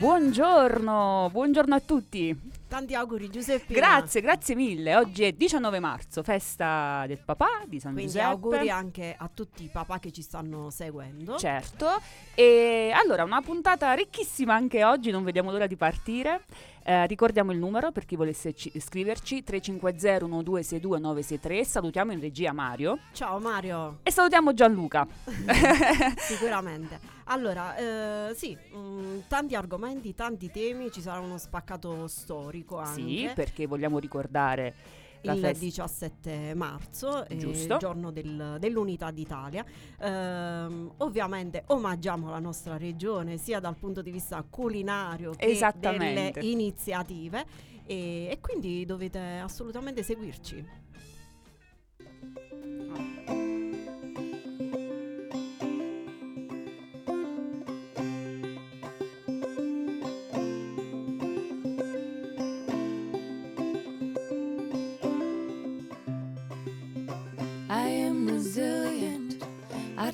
Buongiorno, buongiorno a tutti. Tanti auguri Giuseppe. Grazie, grazie mille. Oggi è 19 marzo, festa del papà di San Quindi Giuseppe. auguri anche a tutti i papà che ci stanno seguendo. Certo. E allora, una puntata ricchissima anche oggi, non vediamo l'ora di partire. Eh, ricordiamo il numero per chi volesse ci- scriverci 350 1262 963. Salutiamo in regia Mario Ciao Mario, e salutiamo Gianluca. sicuramente. Allora, eh, sì, mh, tanti argomenti, tanti temi, ci sarà uno spaccato storico anche. Sì, perché vogliamo ricordare la il festa 17 marzo, eh, Giusto. il giorno del- dell'unità d'Italia. Ehm, ovviamente omaggiamo la nostra regione sia dal punto di vista culinario che Esattamente. delle iniziative e, e quindi dovete assolutamente seguirci.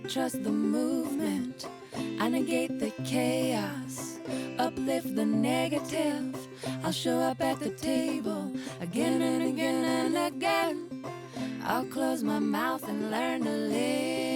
Trust the movement. I negate the chaos, uplift the negative. I'll show up at the table again and again and again. I'll close my mouth and learn to listen.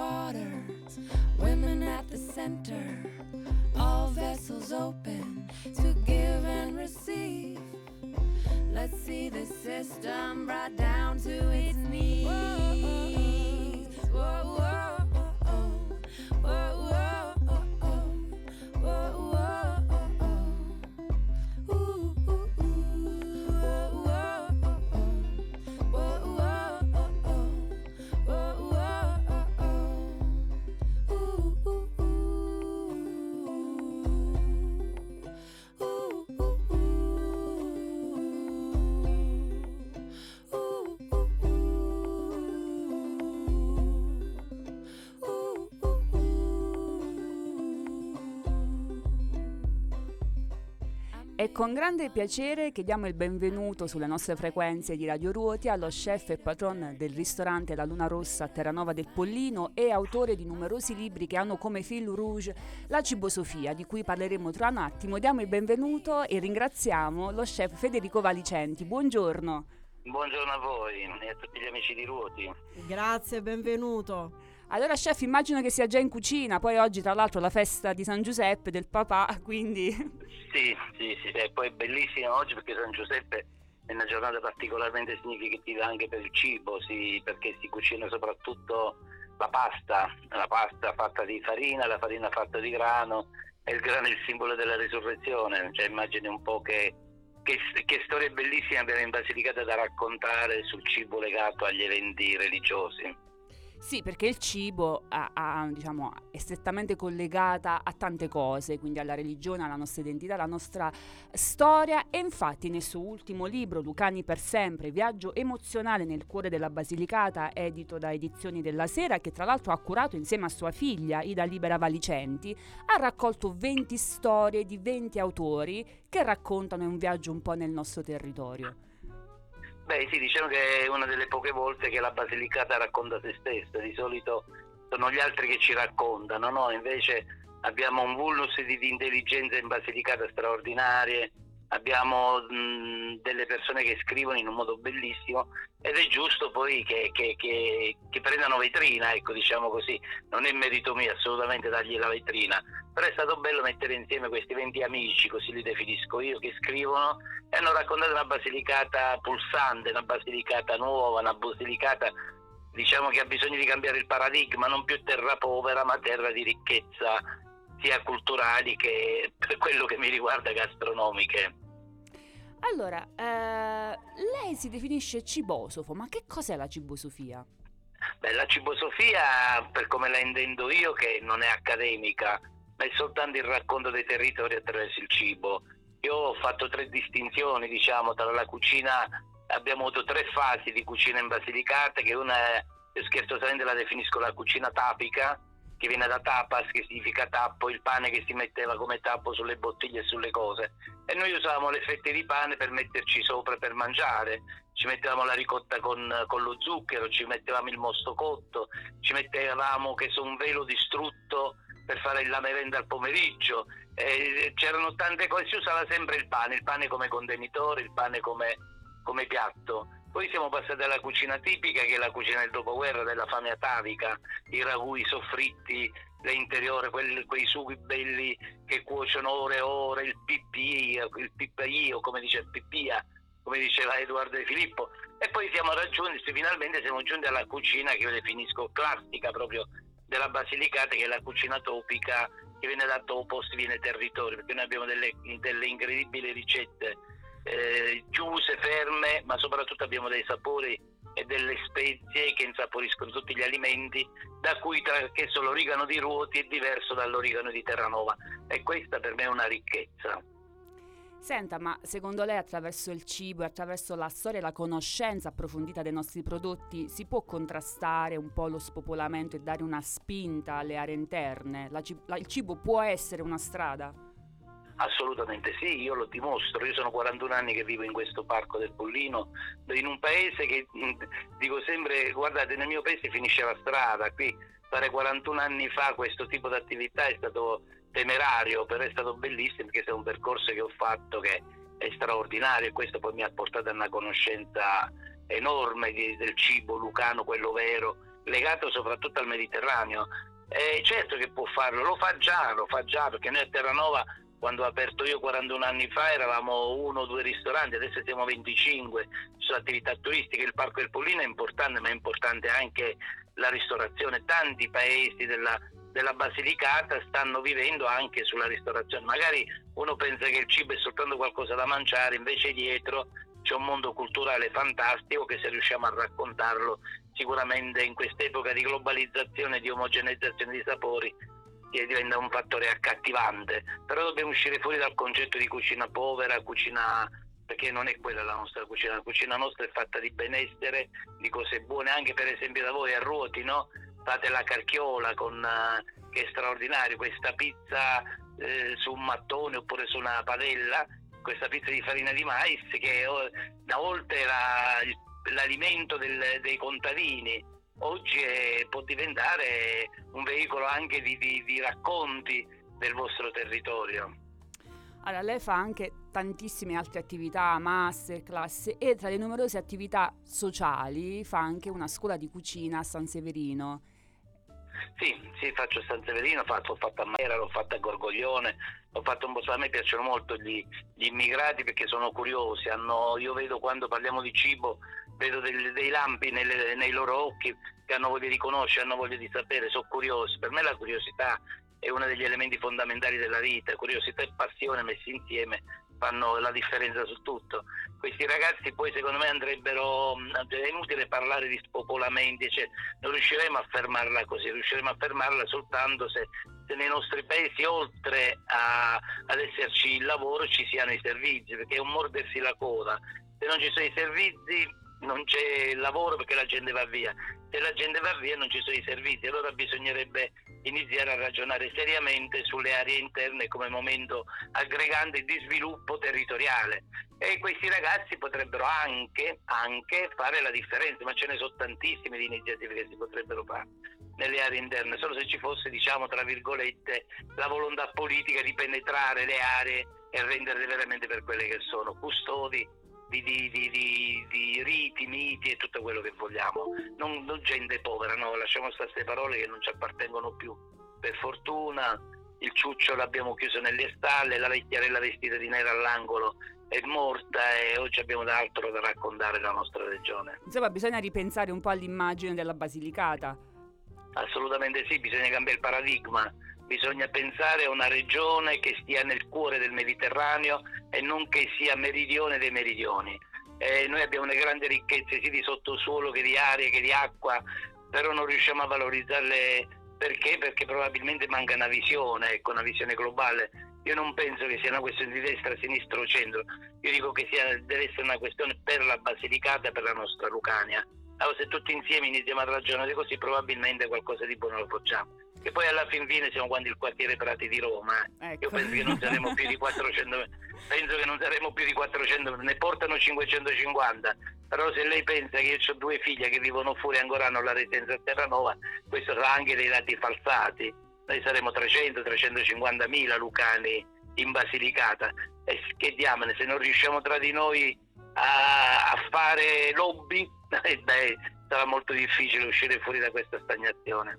Waters. Women at the center. All vessels open to give and receive. Let's see the system brought down to its knees. Whoa, con grande piacere che diamo il benvenuto sulle nostre frequenze di Radio Ruoti allo chef e patron del ristorante La Luna Rossa a Terranova del Pollino e autore di numerosi libri che hanno come fil rouge la cibosofia, di cui parleremo tra un attimo. Diamo il benvenuto e ringraziamo lo chef Federico Valicenti. Buongiorno. Buongiorno a voi e a tutti gli amici di Ruoti. Grazie, benvenuto. Allora chef immagino che sia già in cucina, poi oggi tra l'altro la festa di San Giuseppe del papà, quindi Sì, sì, sì, e poi è bellissima oggi perché San Giuseppe è una giornata particolarmente significativa anche per il cibo, sì, perché si cucina soprattutto la pasta, la pasta fatta di farina, la farina fatta di grano e il grano è il simbolo della risurrezione, cioè immagini un po' che, che, che storie bellissime abbiamo in Basilicata da raccontare sul cibo legato agli eventi religiosi. Sì, perché il cibo ha- ha, diciamo, è strettamente collegata a tante cose, quindi alla religione, alla nostra identità, alla nostra storia e infatti nel suo ultimo libro, Lucani per sempre, viaggio emozionale nel cuore della Basilicata, edito da Edizioni della Sera, che tra l'altro ha curato insieme a sua figlia Ida Libera Valicenti, ha raccolto 20 storie di 20 autori che raccontano un viaggio un po' nel nostro territorio. Beh sì, diciamo che è una delle poche volte che la Basilicata racconta se stessa, di solito sono gli altri che ci raccontano, no? Invece abbiamo un vulnus di, di intelligenza in Basilicata straordinarie, abbiamo mh, delle persone che scrivono in un modo bellissimo ed è giusto poi che, che- che- che prendano vetrina, ecco diciamo così, non è merito mio assolutamente dargli la vetrina, però è stato bello mettere insieme questi 20 amici, così li definisco io, che scrivono e hanno raccontato una Basilicata pulsante, una Basilicata nuova, una Basilicata diciamo che ha bisogno di cambiare il paradigma, non più terra povera ma terra di ricchezza sia culturali che per quello che mi riguarda gastronomiche. Allora, eh, lei si definisce cibosofo, ma che cos'è la cibosofia? Beh, la cibosofia, per come la intendo io, che non è accademica, ma è soltanto il racconto dei territori attraverso il cibo. Io ho fatto tre distinzioni, diciamo, tra la cucina, abbiamo avuto tre fasi di cucina in Basilicata, che una è, scherzosamente la definisco la cucina tapica, che viene da tapas, che significa tappo, il pane che si metteva come tappo sulle bottiglie e sulle cose. E noi usavamo le fette di pane per metterci sopra per mangiare. Ci mettevamo la ricotta con, con lo zucchero, ci mettevamo il mosto cotto, ci mettevamo che so, un velo distrutto per fare la merenda al pomeriggio. Eh, c'erano tante cose, si usava sempre il pane, il pane come contenitore, il pane come, come piatto poi siamo passati alla cucina tipica, che è la cucina del dopoguerra, della fame atavica, i ragù, i soffritti l'interiore, quelli, quei sughi belli che cuociono ore e ore, il pipì, il pippaio, come dice Pippia, come diceva Edoardo De Filippo. E poi siamo raggiunti, finalmente siamo giunti alla cucina che io definisco classica proprio della Basilicata, che è la cucina topica che viene da topos, viene territorio, perché noi abbiamo delle, delle incredibili ricette eh, chiuse, ferme, ma soprattutto abbiamo dei sapori e delle spezie che insaporiscono tutti gli alimenti, da cui tra che l'origano di Ruoti è diverso dall'origano di Terranova e questa per me è una ricchezza. Senta, ma secondo lei attraverso il cibo e attraverso la storia e la conoscenza approfondita dei nostri prodotti si può contrastare un po' lo spopolamento e dare una spinta alle aree interne? La, la, il cibo può essere una strada? Assolutamente sì, io lo dimostro, io sono 41 anni che vivo in questo parco del Pollino, in un paese che dico sempre, guardate nel mio paese finisce la strada, qui fare 41 anni fa questo tipo di attività è stato temerario, però è stato bellissimo perché è un percorso che ho fatto che è straordinario e questo poi mi ha portato a una conoscenza enorme del cibo lucano, quello vero, legato soprattutto al Mediterraneo. E certo che può farlo, lo fa già, lo fa già perché noi a Terranova quando ho aperto io 41 anni fa eravamo uno o due ristoranti, adesso siamo 25, su attività turistiche, il Parco del Pollino è importante, ma è importante anche la ristorazione, tanti paesi della, della Basilicata stanno vivendo anche sulla ristorazione, magari uno pensa che il cibo è soltanto qualcosa da mangiare, invece dietro c'è un mondo culturale fantastico che se riusciamo a raccontarlo sicuramente in quest'epoca di globalizzazione di omogeneizzazione di sapori che diventa un fattore accattivante, però dobbiamo uscire fuori dal concetto di cucina povera, cucina perché non è quella la nostra cucina, la cucina nostra è fatta di benessere, di cose buone, anche per esempio da voi a Ruoti, no? fate la carchiola con, uh, che è straordinario, questa pizza eh, su un mattone oppure su una padella, questa pizza di farina di mais che oh, una volta era l'alimento del, dei contadini, oggi è, può diventare un veicolo anche di, di, di racconti del vostro territorio. Allora, lei fa anche tantissime altre attività, masterclass e tra le numerose attività sociali fa anche una scuola di cucina a San Severino. Sì, sì, faccio a San Severino, fatto, ho fatto a Mera, l'ho fatto a Gorgoglione, ho fatto un po', a me piacciono molto gli, gli immigrati perché sono curiosi, hanno, io vedo quando parliamo di cibo vedo dei, dei lampi nelle, nei loro occhi che hanno voglia di conoscere, hanno voglia di sapere, sono curiosi. Per me la curiosità è uno degli elementi fondamentali della vita, curiosità e passione messi insieme fanno la differenza su tutto. Questi ragazzi poi secondo me andrebbero, è inutile parlare di spopolamenti, cioè, non riusciremo a fermarla così, riusciremo a fermarla soltanto se, se nei nostri paesi oltre a, ad esserci il lavoro ci siano i servizi, perché è un mordersi la coda. Se non ci sono i servizi non c'è lavoro perché la gente va via. Se la gente va via non ci sono i servizi, allora bisognerebbe iniziare a ragionare seriamente sulle aree interne come momento aggregante di sviluppo territoriale. E questi ragazzi potrebbero anche, anche fare la differenza, ma ce ne sono tantissime di iniziative che si potrebbero fare nelle aree interne, solo se ci fosse, diciamo, tra virgolette, la volontà politica di penetrare le aree e renderle veramente per quelle che sono, custodi di, di, di, di, riti, miti e tutto quello che vogliamo. Non, non gente povera, no, lasciamo stare queste parole che non ci appartengono più. Per fortuna il ciuccio l'abbiamo chiuso nelle stalle, la vecchiarella vestita di nero all'angolo è morta e oggi abbiamo d'altro da raccontare della nostra regione. Insomma, bisogna ripensare un po' all'immagine della Basilicata. Assolutamente sì, bisogna cambiare il paradigma bisogna pensare a una regione che stia nel cuore del Mediterraneo e non che sia meridione dei meridioni. Eh, noi abbiamo una grande ricchezza sia di sottosuolo che di aria che di acqua, però non riusciamo a valorizzarle perché? Perché probabilmente manca una visione, ecco, una visione globale. Io non penso che sia una questione di destra, sinistra o centro, io dico che sia, deve essere una questione per la Basilicata per la nostra Lucania. Allora, se tutti insieme iniziamo a ragionare così, probabilmente qualcosa di buono lo facciamo. E poi alla fin fine siamo quanti il quartiere Prati di Roma. Ecco. Io penso che non saremo più di 400, penso che non saremo più di 400, ne portano 550. Però se lei pensa che io ho due figlie che vivono fuori e ancora hanno la residenza a Terranova, questo sarà anche dei dati falsati. Noi saremo 300-350 mila lucani in Basilicata. E che diamine, se non riusciamo tra di noi a, a fare lobby, eh beh, sarà molto difficile uscire fuori da questa stagnazione.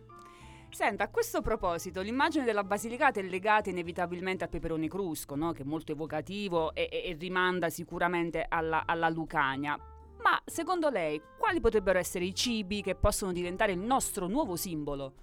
Senta, a questo proposito, l'immagine della Basilicata è legata inevitabilmente al peperone crusco, no? che è molto evocativo e, e, e rimanda sicuramente alla, alla, Lucania. Ma secondo lei, quali potrebbero essere i cibi che possono diventare il nostro nuovo simbolo?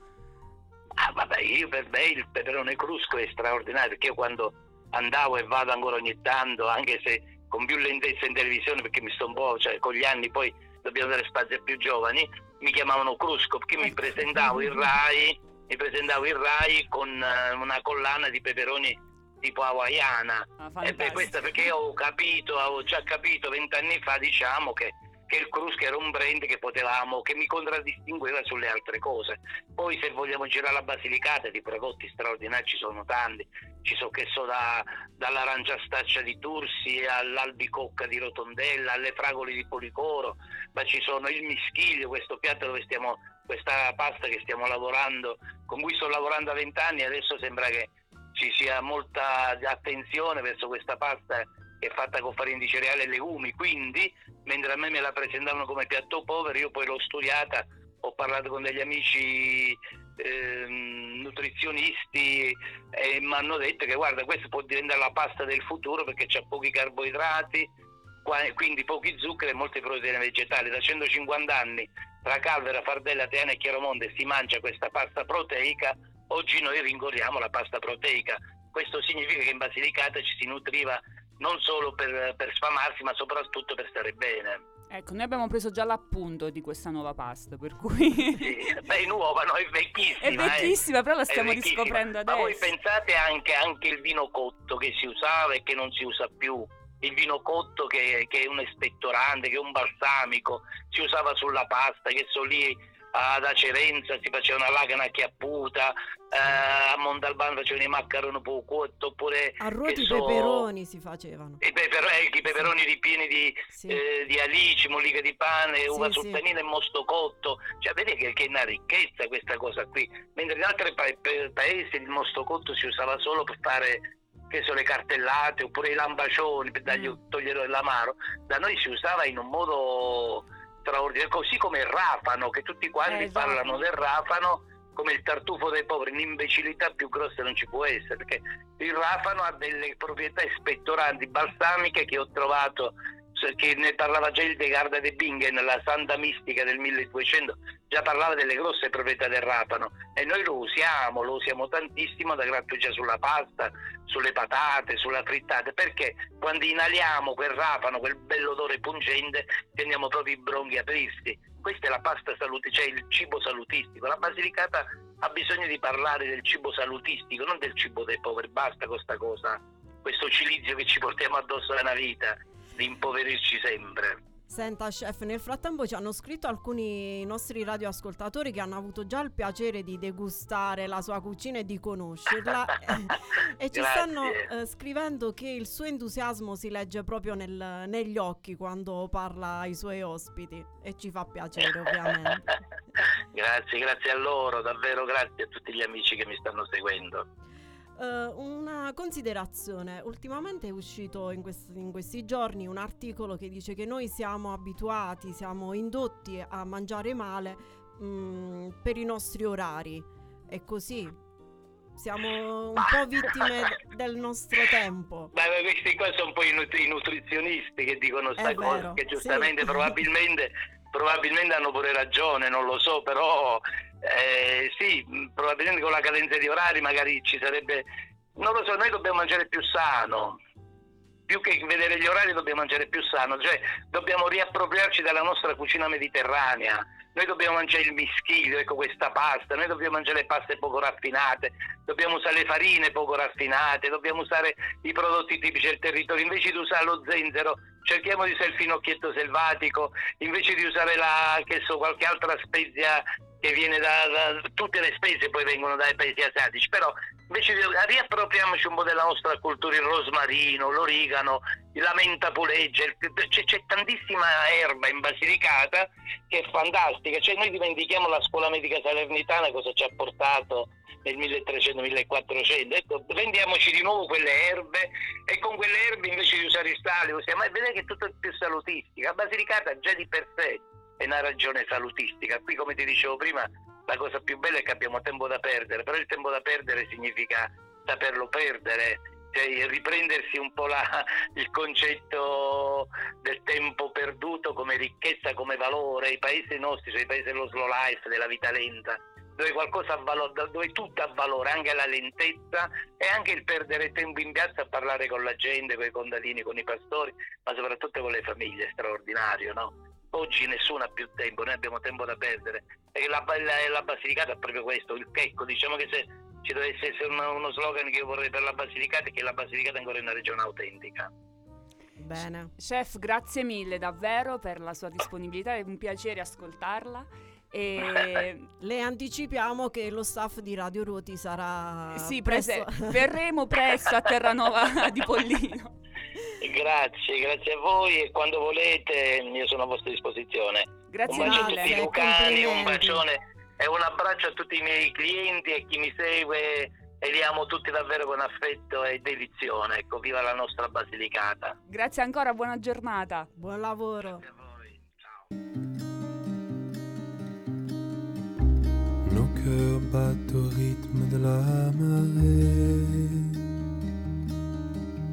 Ah, vabbè, io per me il peperone crusco è straordinario, perché io quando andavo e vado ancora ogni tanto, anche se con più lentezza in televisione, perché mi sto un po', cioè con gli anni poi dobbiamo dare spazio ai più giovani, mi chiamavano Crusco perché mi presentavo in Rai, mi presentavo in Rai con uh, una collana di peperoni tipo hawaiana. Ah, e beh, questo perché ho capito, avevo già capito vent'anni fa, diciamo, che che il Crusca era un brand che potevamo, che mi contraddistingueva sulle altre cose. Poi se vogliamo girare la Basilicata di prodotti straordinari ci sono tanti, ci so che so da, dall'arancia staccia di Tursi all'albicocca di Rotondella, alle fragole di Policoro, ma ci sono il mischiglio, questo piatto dove stiamo, questa pasta che stiamo lavorando, con cui sto lavorando da vent'anni, adesso sembra che ci sia molta attenzione verso questa pasta è fatta con farina di cereali e legumi, quindi mentre a me me la presentavano come piatto povero, io poi l'ho studiata, ho parlato con degli amici eh, nutrizionisti e mi hanno detto che guarda questa può diventare la pasta del futuro perché c'ha pochi carboidrati, quindi pochi zuccheri e molte proteine vegetali. Da 150 anni tra Calvera, Fardella, Teana e Chiaromonte si mangia questa pasta proteica, oggi noi rincorriamo la pasta proteica. Questo significa che in Basilicata ci si nutriva non solo per, per sfamarsi, ma soprattutto per stare bene. Ecco, noi abbiamo preso già l'appunto di questa nuova pasta, per cui... Sì, beh, nuova, no, è vecchissima. È vecchissima, eh. però la stiamo riscoprendo adesso. Ma voi pensate anche, anche il vino cotto che si usava e che non si usa più. Il vino cotto che, che è un espettorante, che è un balsamico, si usava sulla pasta, che sono lì ad Acerenza si faceva una lagana chiapputa, eh, a Montalbano facevano i maccheroni poco oppure a Ruoti i so, peperoni si facevano. i, peper- eh, i peperoni ripieni di, sì. eh, di alici, mollica di pane, sì, uva sultanina e mosto cotto. Cioè vedete che, che, è una ricchezza questa cosa qui. Mentre in altri pa- paesi il mosto cotto si usava solo per fare che sono le cartellate oppure i lambacioni per dargli mm. togliere l'amaro. Da noi si usava in un modo straordinario, così come il rafano, che tutti quanti eh, esatto. parlano del rafano come il tartufo dei poveri, un'imbecillità più grossa non ci può essere, perché il rafano ha delle proprietà espettoranti balsamiche che ho trovato che ne parlava già il De Garda de Bingen, la Santa Mistica del 1200, già parlava delle grosse proprietà del rapano e noi lo usiamo, lo usiamo tantissimo da grattugiare sulla pasta, sulle patate, sulla frittata, perché quando inaliamo quel rapano, quel bell'odore pungente, teniamo proprio i bronchi a aprirsi. Questa è la pasta salutistica, cioè il cibo salutistico. La Basilicata ha bisogno di parlare del cibo salutistico, non del cibo dei poveri, basta questa cosa, questo cilizio che ci portiamo addosso alla vita di impoverirci sempre. Senta chef, nel frattempo ci hanno scritto alcuni nostri radioascoltatori che hanno avuto già il piacere di degustare la sua cucina e di conoscerla e ci stanno eh, scrivendo che il suo entusiasmo si legge proprio nel, negli occhi quando parla ai suoi ospiti e ci fa piacere ovviamente. grazie, grazie a loro, davvero grazie a tutti gli amici che mi stanno seguendo. Uh, una considerazione, ultimamente è uscito in questi, in questi, giorni un articolo che dice che noi siamo abituati, siamo indotti a mangiare male mh, mm, per i nostri orari. È così? Siamo un po' vittime del nostro tempo. Ma questi qua sono un po' i, nutrizionisti che dicono questa cosa, che giustamente sì. probabilmente probabilmente hanno pure ragione, non lo so, però eh, sì, probabilmente con la cadenza di orari magari ci sarebbe, non lo so, noi dobbiamo mangiare più sano, più che vedere gli orari dobbiamo mangiare più sano, cioè dobbiamo riappropriarci della nostra cucina mediterranea, noi dobbiamo mangiare il mischio, ecco questa pasta, noi dobbiamo mangiare le paste poco raffinate, dobbiamo usare le farine poco raffinate, dobbiamo usare i prodotti tipici del territorio, invece di usare lo zenzero cerchiamo di usare il finocchietto selvatico, invece di usare la, so, qualche altra spezia che viene da, da, tutte le spese poi vengono dai paesi asiatici, però invece di, riappropriamoci un po' della nostra cultura, il rosmarino, l'origano, la menta puleggia, c'è, c'è, tantissima erba in Basilicata che è fantastica, cioè noi dimentichiamo la scuola medica salernitana cosa ci ha portato nel 1300-1400, ecco, vendiamoci di nuovo quelle erbe e con quelle erbe invece di usare il sale usiamo, e vedete che è tutto più salutistica, Basilicata già di per sé è una ragione salutistica. Qui, come ti dicevo prima, la cosa più bella è che abbiamo tempo da perdere, però il tempo da perdere significa saperlo perdere, cioè riprendersi un po' la, il concetto del tempo perduto come ricchezza, come valore. I paesi nostri, cioè i paesi dello slow life, della vita lenta, dove valore, dove tutto ha valore, anche la lentezza e anche il perdere tempo in piazza a parlare con la gente, con i contadini, con i pastori, ma soprattutto con le famiglie, straordinario, no? Oggi nessuno ha più tempo, noi abbiamo tempo da perdere. E la, la, la Basilicata è proprio questo, il checco. Diciamo che se ci dovesse essere uno, uno slogan che io vorrei per la Basilicata che la Basilicata è ancora una regione autentica. Bene. Chef, grazie mille davvero per la sua disponibilità, è un piacere ascoltarla. E le anticipiamo che lo staff di Radio Ruoti sarà sì, presto. Prese- verremo presto a Terranova di Pollino. Grazie, grazie a voi e quando volete io sono a vostra disposizione. Grazie un bacio a tutti i lucani, un bacione e un abbraccio a tutti i miei clienti e chi mi segue e li amo tutti davvero con affetto e dedizione. Ecco, viva la nostra Basilicata. Grazie ancora, buona giornata. Buon lavoro. Grazie a voi. Ciao. Nos cœurs battent au rythme de la marée.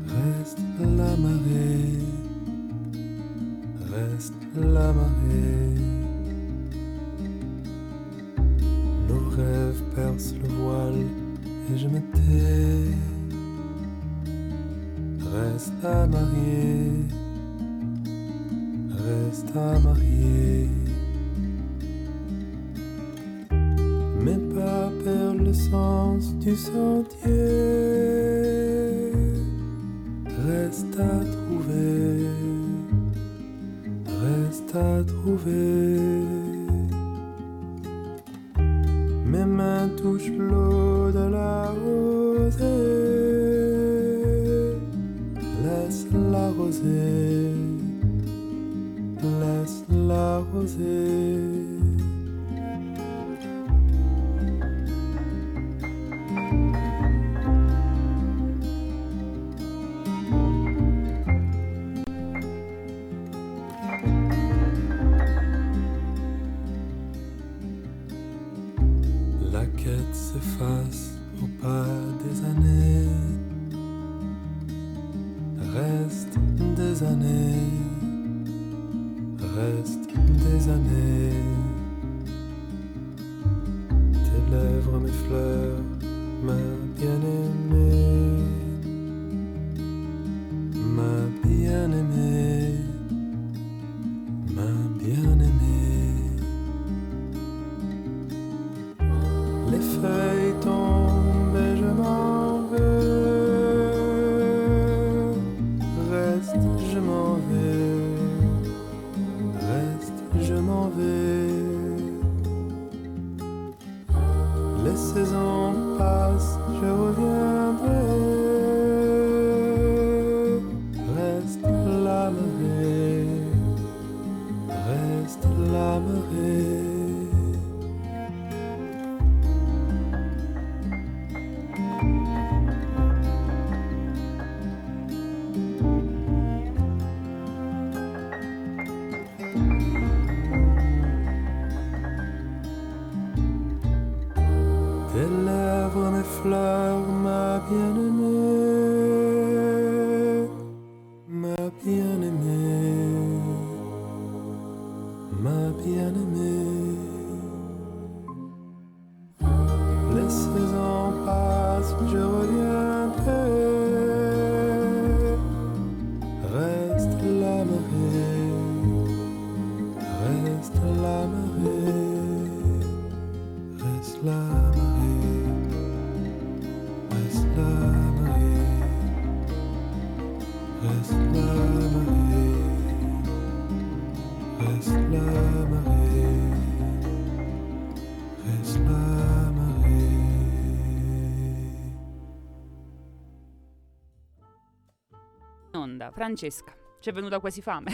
Reste la marée, reste la marée. Nos rêves percent le voile et je me tais. Reste à marier, reste à marier. Mais pas perdre le sens du sentier reste à trouver, reste à trouver. Mes mains touchent l'eau de la rosée, laisse la rosée, laisse la rosée. La quête s'efface au pas des années. Reste des années, reste des années. Francesca. Ci è venuta quasi fame.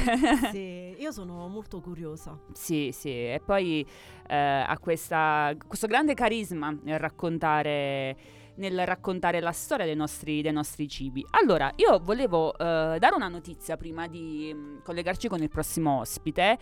sì, io sono molto curiosa. Sì, sì, e poi eh, ha questa, questo grande carisma nel raccontare, nel raccontare la storia dei nostri, dei nostri cibi. Allora, io volevo eh, dare una notizia prima di collegarci con il prossimo ospite.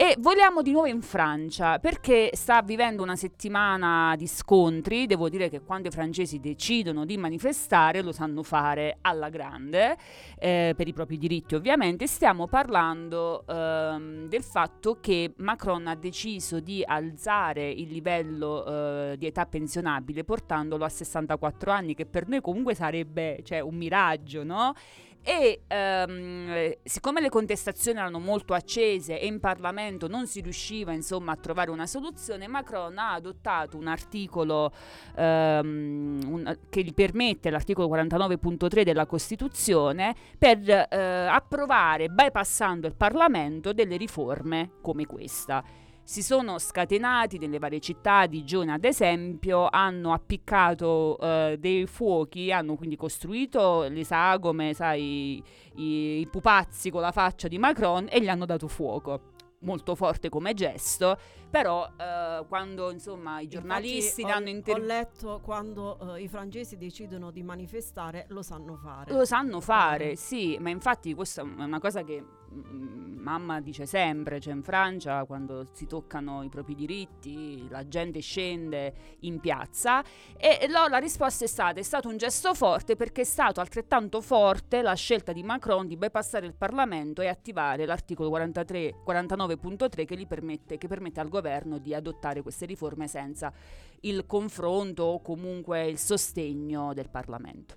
E vogliamo di nuovo in Francia perché sta vivendo una settimana di scontri. Devo dire che quando i francesi decidono di manifestare lo sanno fare alla grande, eh, per i propri diritti ovviamente. Stiamo parlando ehm, del fatto che Macron ha deciso di alzare il livello eh, di età pensionabile portandolo a 64 anni, che per noi comunque sarebbe cioè, un miraggio, no? E ehm, siccome le contestazioni erano molto accese e in Parlamento non si riusciva insomma a trovare una soluzione, Macron ha adottato un articolo ehm, un, che gli permette, l'articolo 49.3 della Costituzione, per eh, approvare, bypassando il Parlamento, delle riforme come questa si sono scatenati nelle varie città, Digione ad esempio, hanno appiccato eh, dei fuochi, hanno quindi costruito le sagome, sai, i, i pupazzi con la faccia di Macron e gli hanno dato fuoco molto forte come gesto, però eh, quando insomma i giornalisti Infatti, danno interviste... Ho letto quando eh, i francesi decidono di manifestare, lo sanno fare. Lo sanno fare, sì, ma infatti questa è una cosa che mamma dice sempre, cioè in Francia quando si toccano i propri diritti la gente scende in piazza e no, la risposta è stata è stato un gesto forte perché è stato altrettanto forte la scelta di Macron di bypassare il Parlamento e attivare l'articolo 43, 49.3 che, permette, che permette al governo di adottare queste riforme senza il confronto o comunque il sostegno del Parlamento.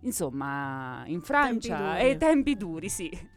Insomma, in Francia tempi è tempi duri, sì.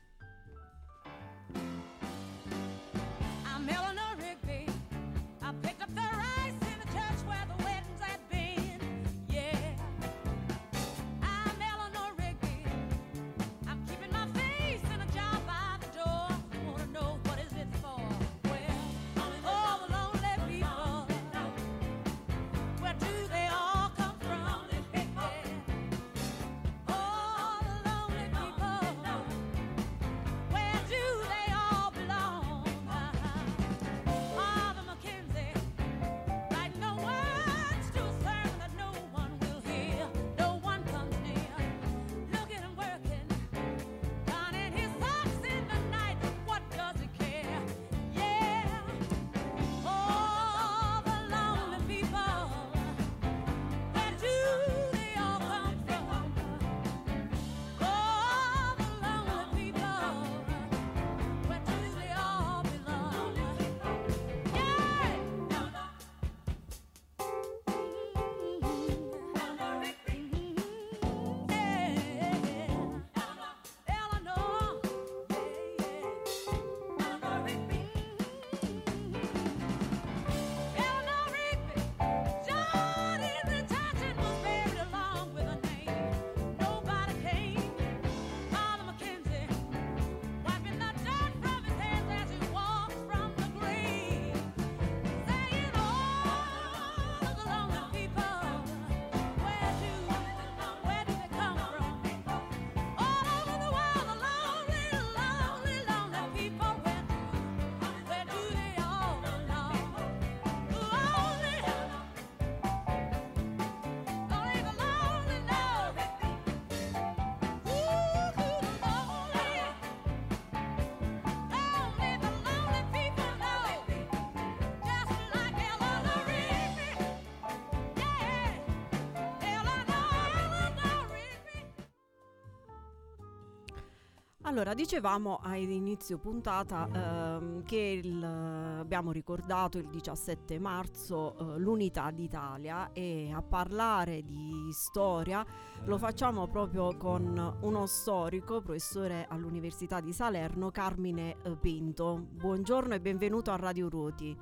Allora, dicevamo all'inizio puntata ehm, che il, abbiamo ricordato il 17 marzo eh, l'unità d'Italia e a parlare di storia lo facciamo proprio con uno storico, professore all'Università di Salerno, Carmine eh, Pinto. Buongiorno e benvenuto a Radio Ruoti.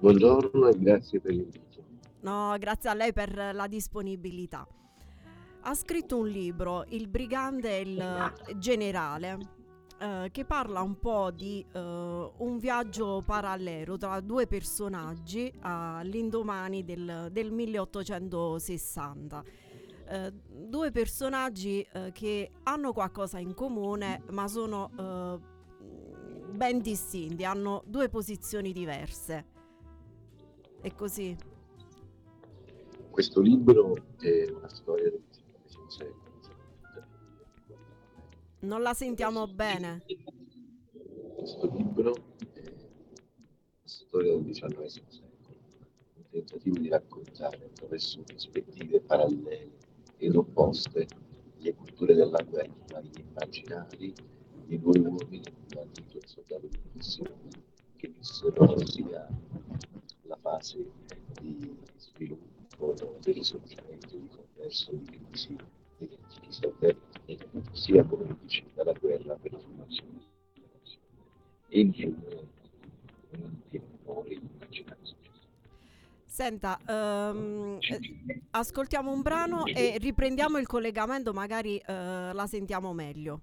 Buongiorno e grazie per l'invito. No, grazie a lei per la disponibilità ha scritto un libro, Il brigante e il generale, eh, che parla un po' di eh, un viaggio parallelo tra due personaggi all'indomani del, del 1860. Eh, due personaggi eh, che hanno qualcosa in comune ma sono eh, ben distinti, hanno due posizioni diverse. È così. Questo libro è una storia del non la sentiamo bene. Questo libro è la storia del XIX secolo, un tentativo di raccontare attraverso prospettive parallele ed opposte le culture della guerra, gli immaginari di due uomini, un marito e soldato di missione, che vissero sia la fase di sviluppo, di risorgimento, di converso, di crisi antichi satelliti, sia come dice dalla guerra per la formazione e infine un timore immaginare Senta, um, ascoltiamo un brano e riprendiamo il collegamento, magari uh, la sentiamo meglio.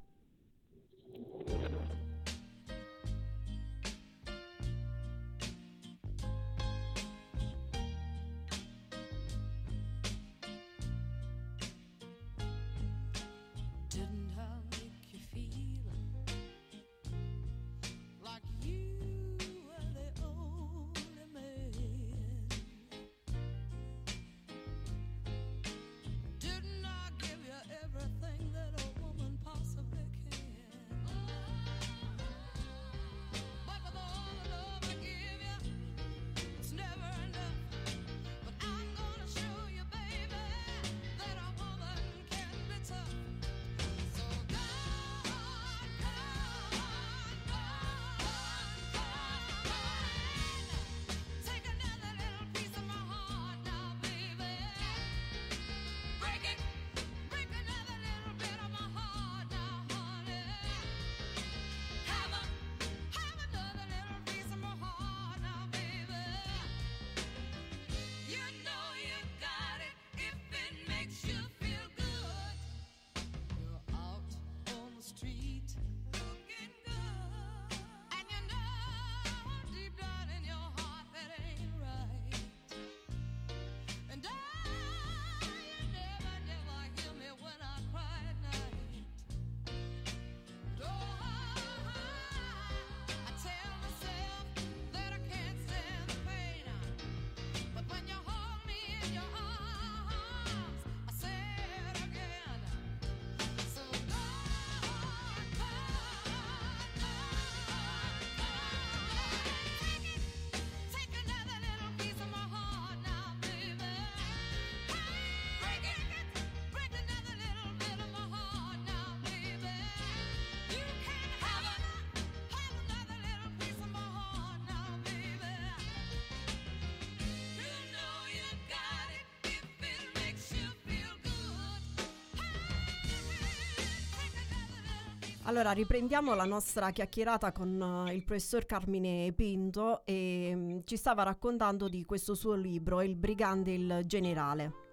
Allora, riprendiamo la nostra chiacchierata con uh, il professor Carmine Pinto e um, ci stava raccontando di questo suo libro, Il brigante il generale.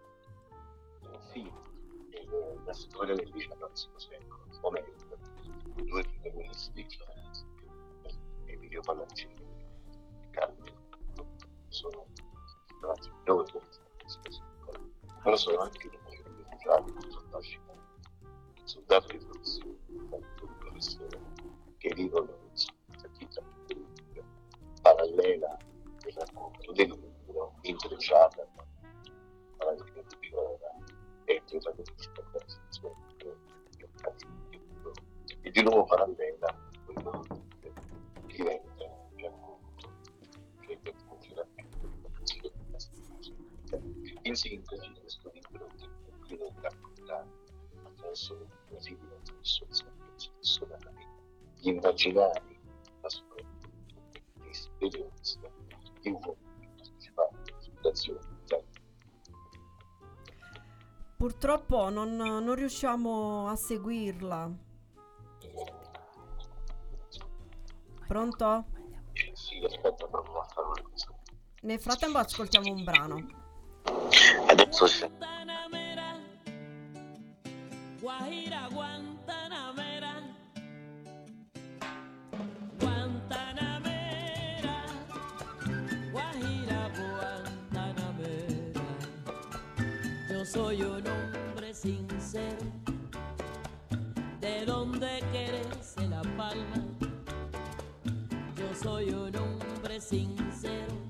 Immaginari, la sua esperienza di uno partecipato alla fondazione Purtroppo non, non riusciamo a seguirla. Pronto? Sì, aspetta, provo a fare una cosa. Nel frattempo ascoltiamo un brano. Adesso sì. Guajira Guantanamera, soy un hombre sincero, de donde quererse la palma. Yo soy un hombre sincero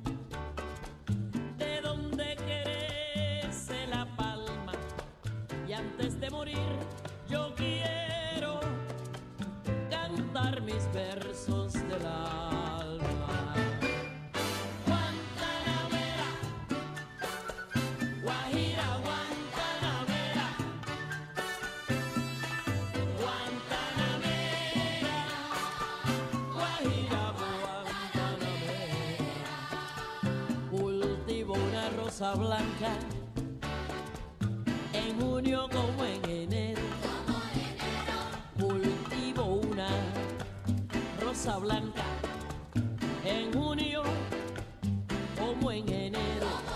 una rosa blanca en junio como en enero. Cultivo una rosa blanca en junio como en enero.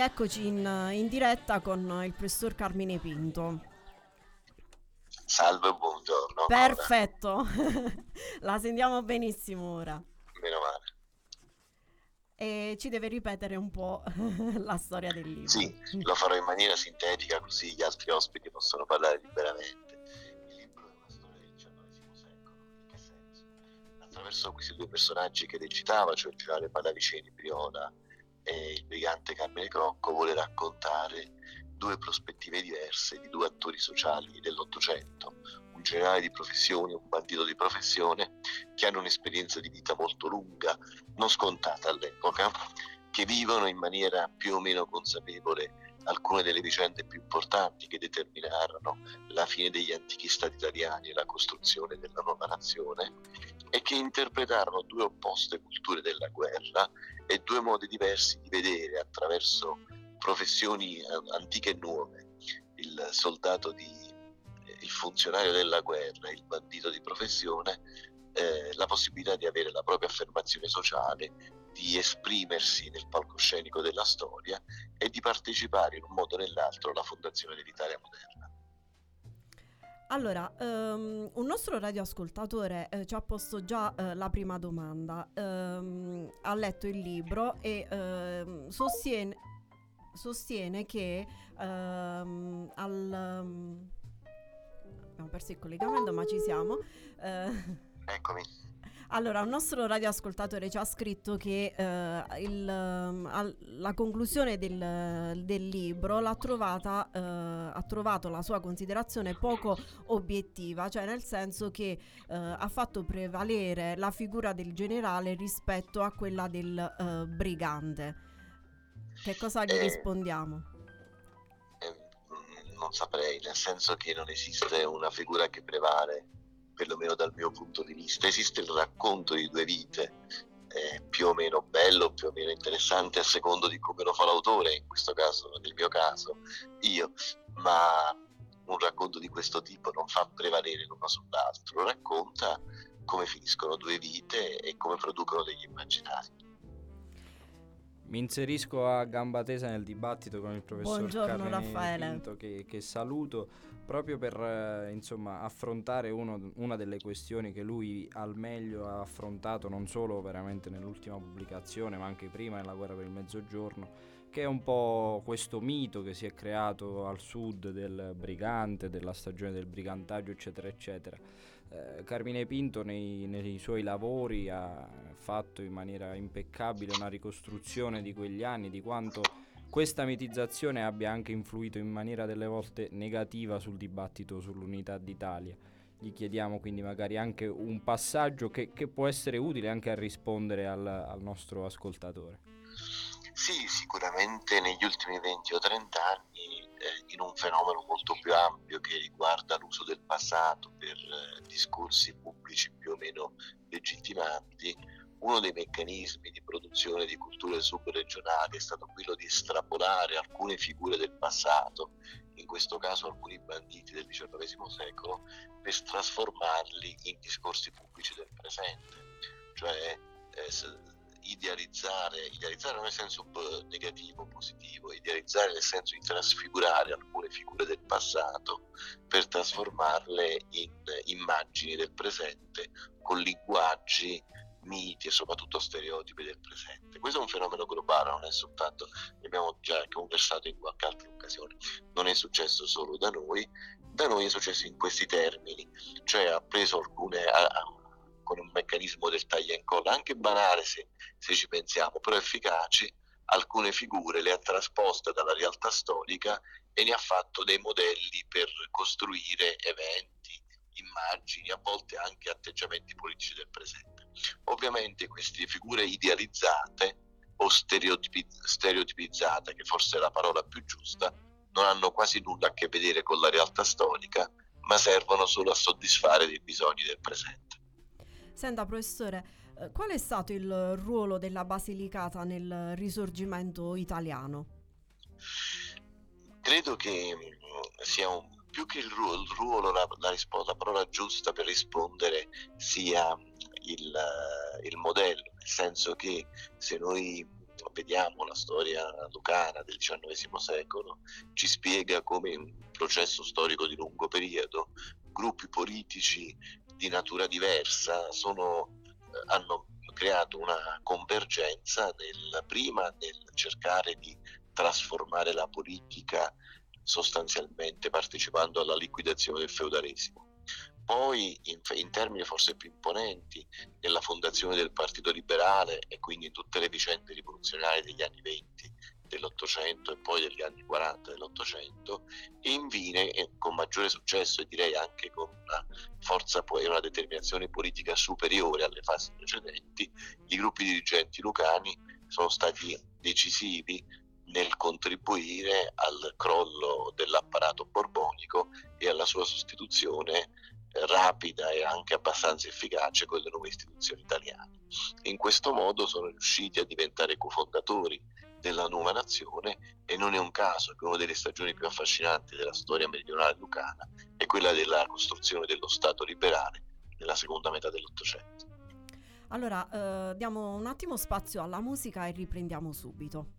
Rieccoci in, in diretta con il professor Carmine Pinto. Salve, buongiorno. Perfetto, la sentiamo benissimo ora. Meno male. E ci deve ripetere un po' la storia del libro. Sì, lo farò in maniera sintetica così gli altri ospiti possono parlare liberamente. Il libro è una storia del XIX secolo. In che senso? Attraverso questi due personaggi che recitava, cioè il generale Pallaviceni Briola e il brigante Carmine Crocco, vuole raccontare due prospettive diverse di due attori sociali dell'Ottocento, un generale di professione e un bandito di professione che hanno un'esperienza di vita molto lunga, non scontata all'epoca, che vivono in maniera più o meno consapevole alcune delle vicende più importanti che determinarono la fine degli antichi stati italiani e la costruzione della nuova nazione e che interpretarono due opposte culture della guerra e due modi diversi di vedere attraverso professioni eh, antiche e nuove, il soldato di eh, il funzionario della guerra, il bandito di professione, eh, la possibilità di avere la propria affermazione sociale, di esprimersi nel palcoscenico della storia e di partecipare in un modo o nell'altro alla fondazione dell'Italia moderna. Allora, ehm, un nostro radioascoltatore eh, ci ha posto già eh, la prima domanda, Ehm, ha letto il libro e ehm, sostiene, sostiene che ehm, al... abbiamo perso il collegamento ma ci siamo. Eh, Eccomi. Allora, un nostro radioascoltatore ci ha scritto che eh, il, ehm, al- la conclusione del, del libro l'ha trovata, eh, ha trovato la sua considerazione poco obiettiva, cioè nel senso che eh, ha fatto prevalere la figura del generale rispetto a quella del eh, brigante. Che cosa gli Eh, rispondiamo? Eh, non saprei, nel senso che non esiste una figura che prevale, perlomeno dal mio punto di vista. Esiste il racconto di due vite, eh, più o meno bello, più o meno interessante a secondo di come lo fa l'autore, in questo caso, nel mio caso, io, ma un racconto di questo tipo non fa prevalere l'uno sull'altro, racconta come finiscono due vite e come producono degli immaginari. Mi inserisco a gamba tesa nel dibattito con il professor Buongiorno, Carmine Raffaele. Pinto che, che saluto proprio per eh, insomma, affrontare uno- una delle questioni che lui al meglio ha affrontato non solo veramente nell'ultima pubblicazione ma anche prima nella guerra per il mezzogiorno che è un po' questo mito che si è creato al sud del brigante, della stagione del brigantaggio, eccetera, eccetera. Eh, Carmine Pinto nei, nei suoi lavori ha fatto in maniera impeccabile una ricostruzione di quegli anni, di quanto questa mitizzazione abbia anche influito in maniera delle volte negativa sul dibattito sull'unità d'Italia. Gli chiediamo quindi magari anche un passaggio che, che può essere utile anche a rispondere al, al nostro ascoltatore. Sì, sicuramente negli ultimi 20 o 30 anni, eh, in un fenomeno molto più ampio che riguarda l'uso del passato per eh, discorsi pubblici più o meno legittimanti, uno dei meccanismi di produzione di culture subregionali è stato quello di estrapolare alcune figure del passato, in questo caso alcuni banditi del XIX secolo, per trasformarli in discorsi pubblici del presente. Cioè, eh, idealizzare, idealizzare non nel senso p- negativo, positivo, idealizzare nel senso di trasfigurare alcune figure del passato per trasformarle in eh, immagini del presente con linguaggi, miti e soprattutto stereotipi del presente. Questo è un fenomeno globale, non è soltanto, ne abbiamo già conversato in qualche altra occasione, non è successo solo da noi, da noi è successo in questi termini, cioè ha preso alcune... ha- ha- con un meccanismo del taglia e incolla, anche banale se, se ci pensiamo, però efficaci, alcune figure le ha trasposte dalla realtà storica e ne ha fatto dei modelli per costruire eventi, immagini, a volte anche atteggiamenti politici del presente. Ovviamente queste figure idealizzate o stereotipi- stereotipizzate, che forse è la parola più giusta, non hanno quasi nulla a che vedere con la realtà storica, ma servono solo a soddisfare dei bisogni del presente. Senta, professore, eh, qual è stato il ruolo della Basilicata nel risorgimento italiano? Credo che mh, sia un- più che il ruolo, il ruolo la, la la parola giusta per rispondere sia il, il modello, nel senso che se noi vediamo la storia lucana del XIX secolo, ci spiega come un processo storico di lungo periodo gruppi politici di natura diversa sono, eh, hanno creato una convergenza nel, prima nel cercare di trasformare la politica sostanzialmente partecipando alla liquidazione del feudalesimo. Poi, in, in termini forse più imponenti, nella fondazione del Partito Liberale e quindi in tutte le vicende rivoluzionarie degli anni 20 dell'Ottocento e poi degli anni 40 dell'Ottocento e infine e con maggiore successo e direi anche con una forza poi una determinazione politica superiore alle fasi precedenti, i gruppi dirigenti lucani sono stati decisivi nel contribuire al crollo dell'apparato borbonico e alla sua sostituzione eh, rapida e anche abbastanza efficace con le nuove istituzioni italiane. In questo modo sono riusciti a diventare cofondatori della nuova nazione e non è un caso che una delle stagioni più affascinanti della storia meridionale lucana è quella della costruzione dello Stato liberale nella seconda metà dell'Ottocento. Allora, eh, diamo un attimo spazio alla musica e riprendiamo subito.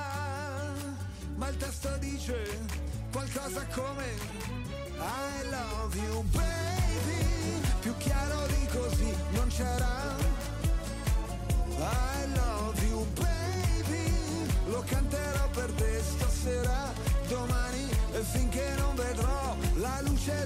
ma il testo dice qualcosa come I love you baby, più chiaro di così non c'era. I love you baby, lo canterò per te stasera, domani e finché non vedrò la luce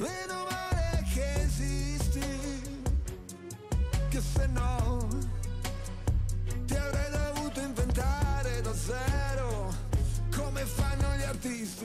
Meno male che esisti, che se no ti avrei dovuto inventare da zero, come fanno gli artisti.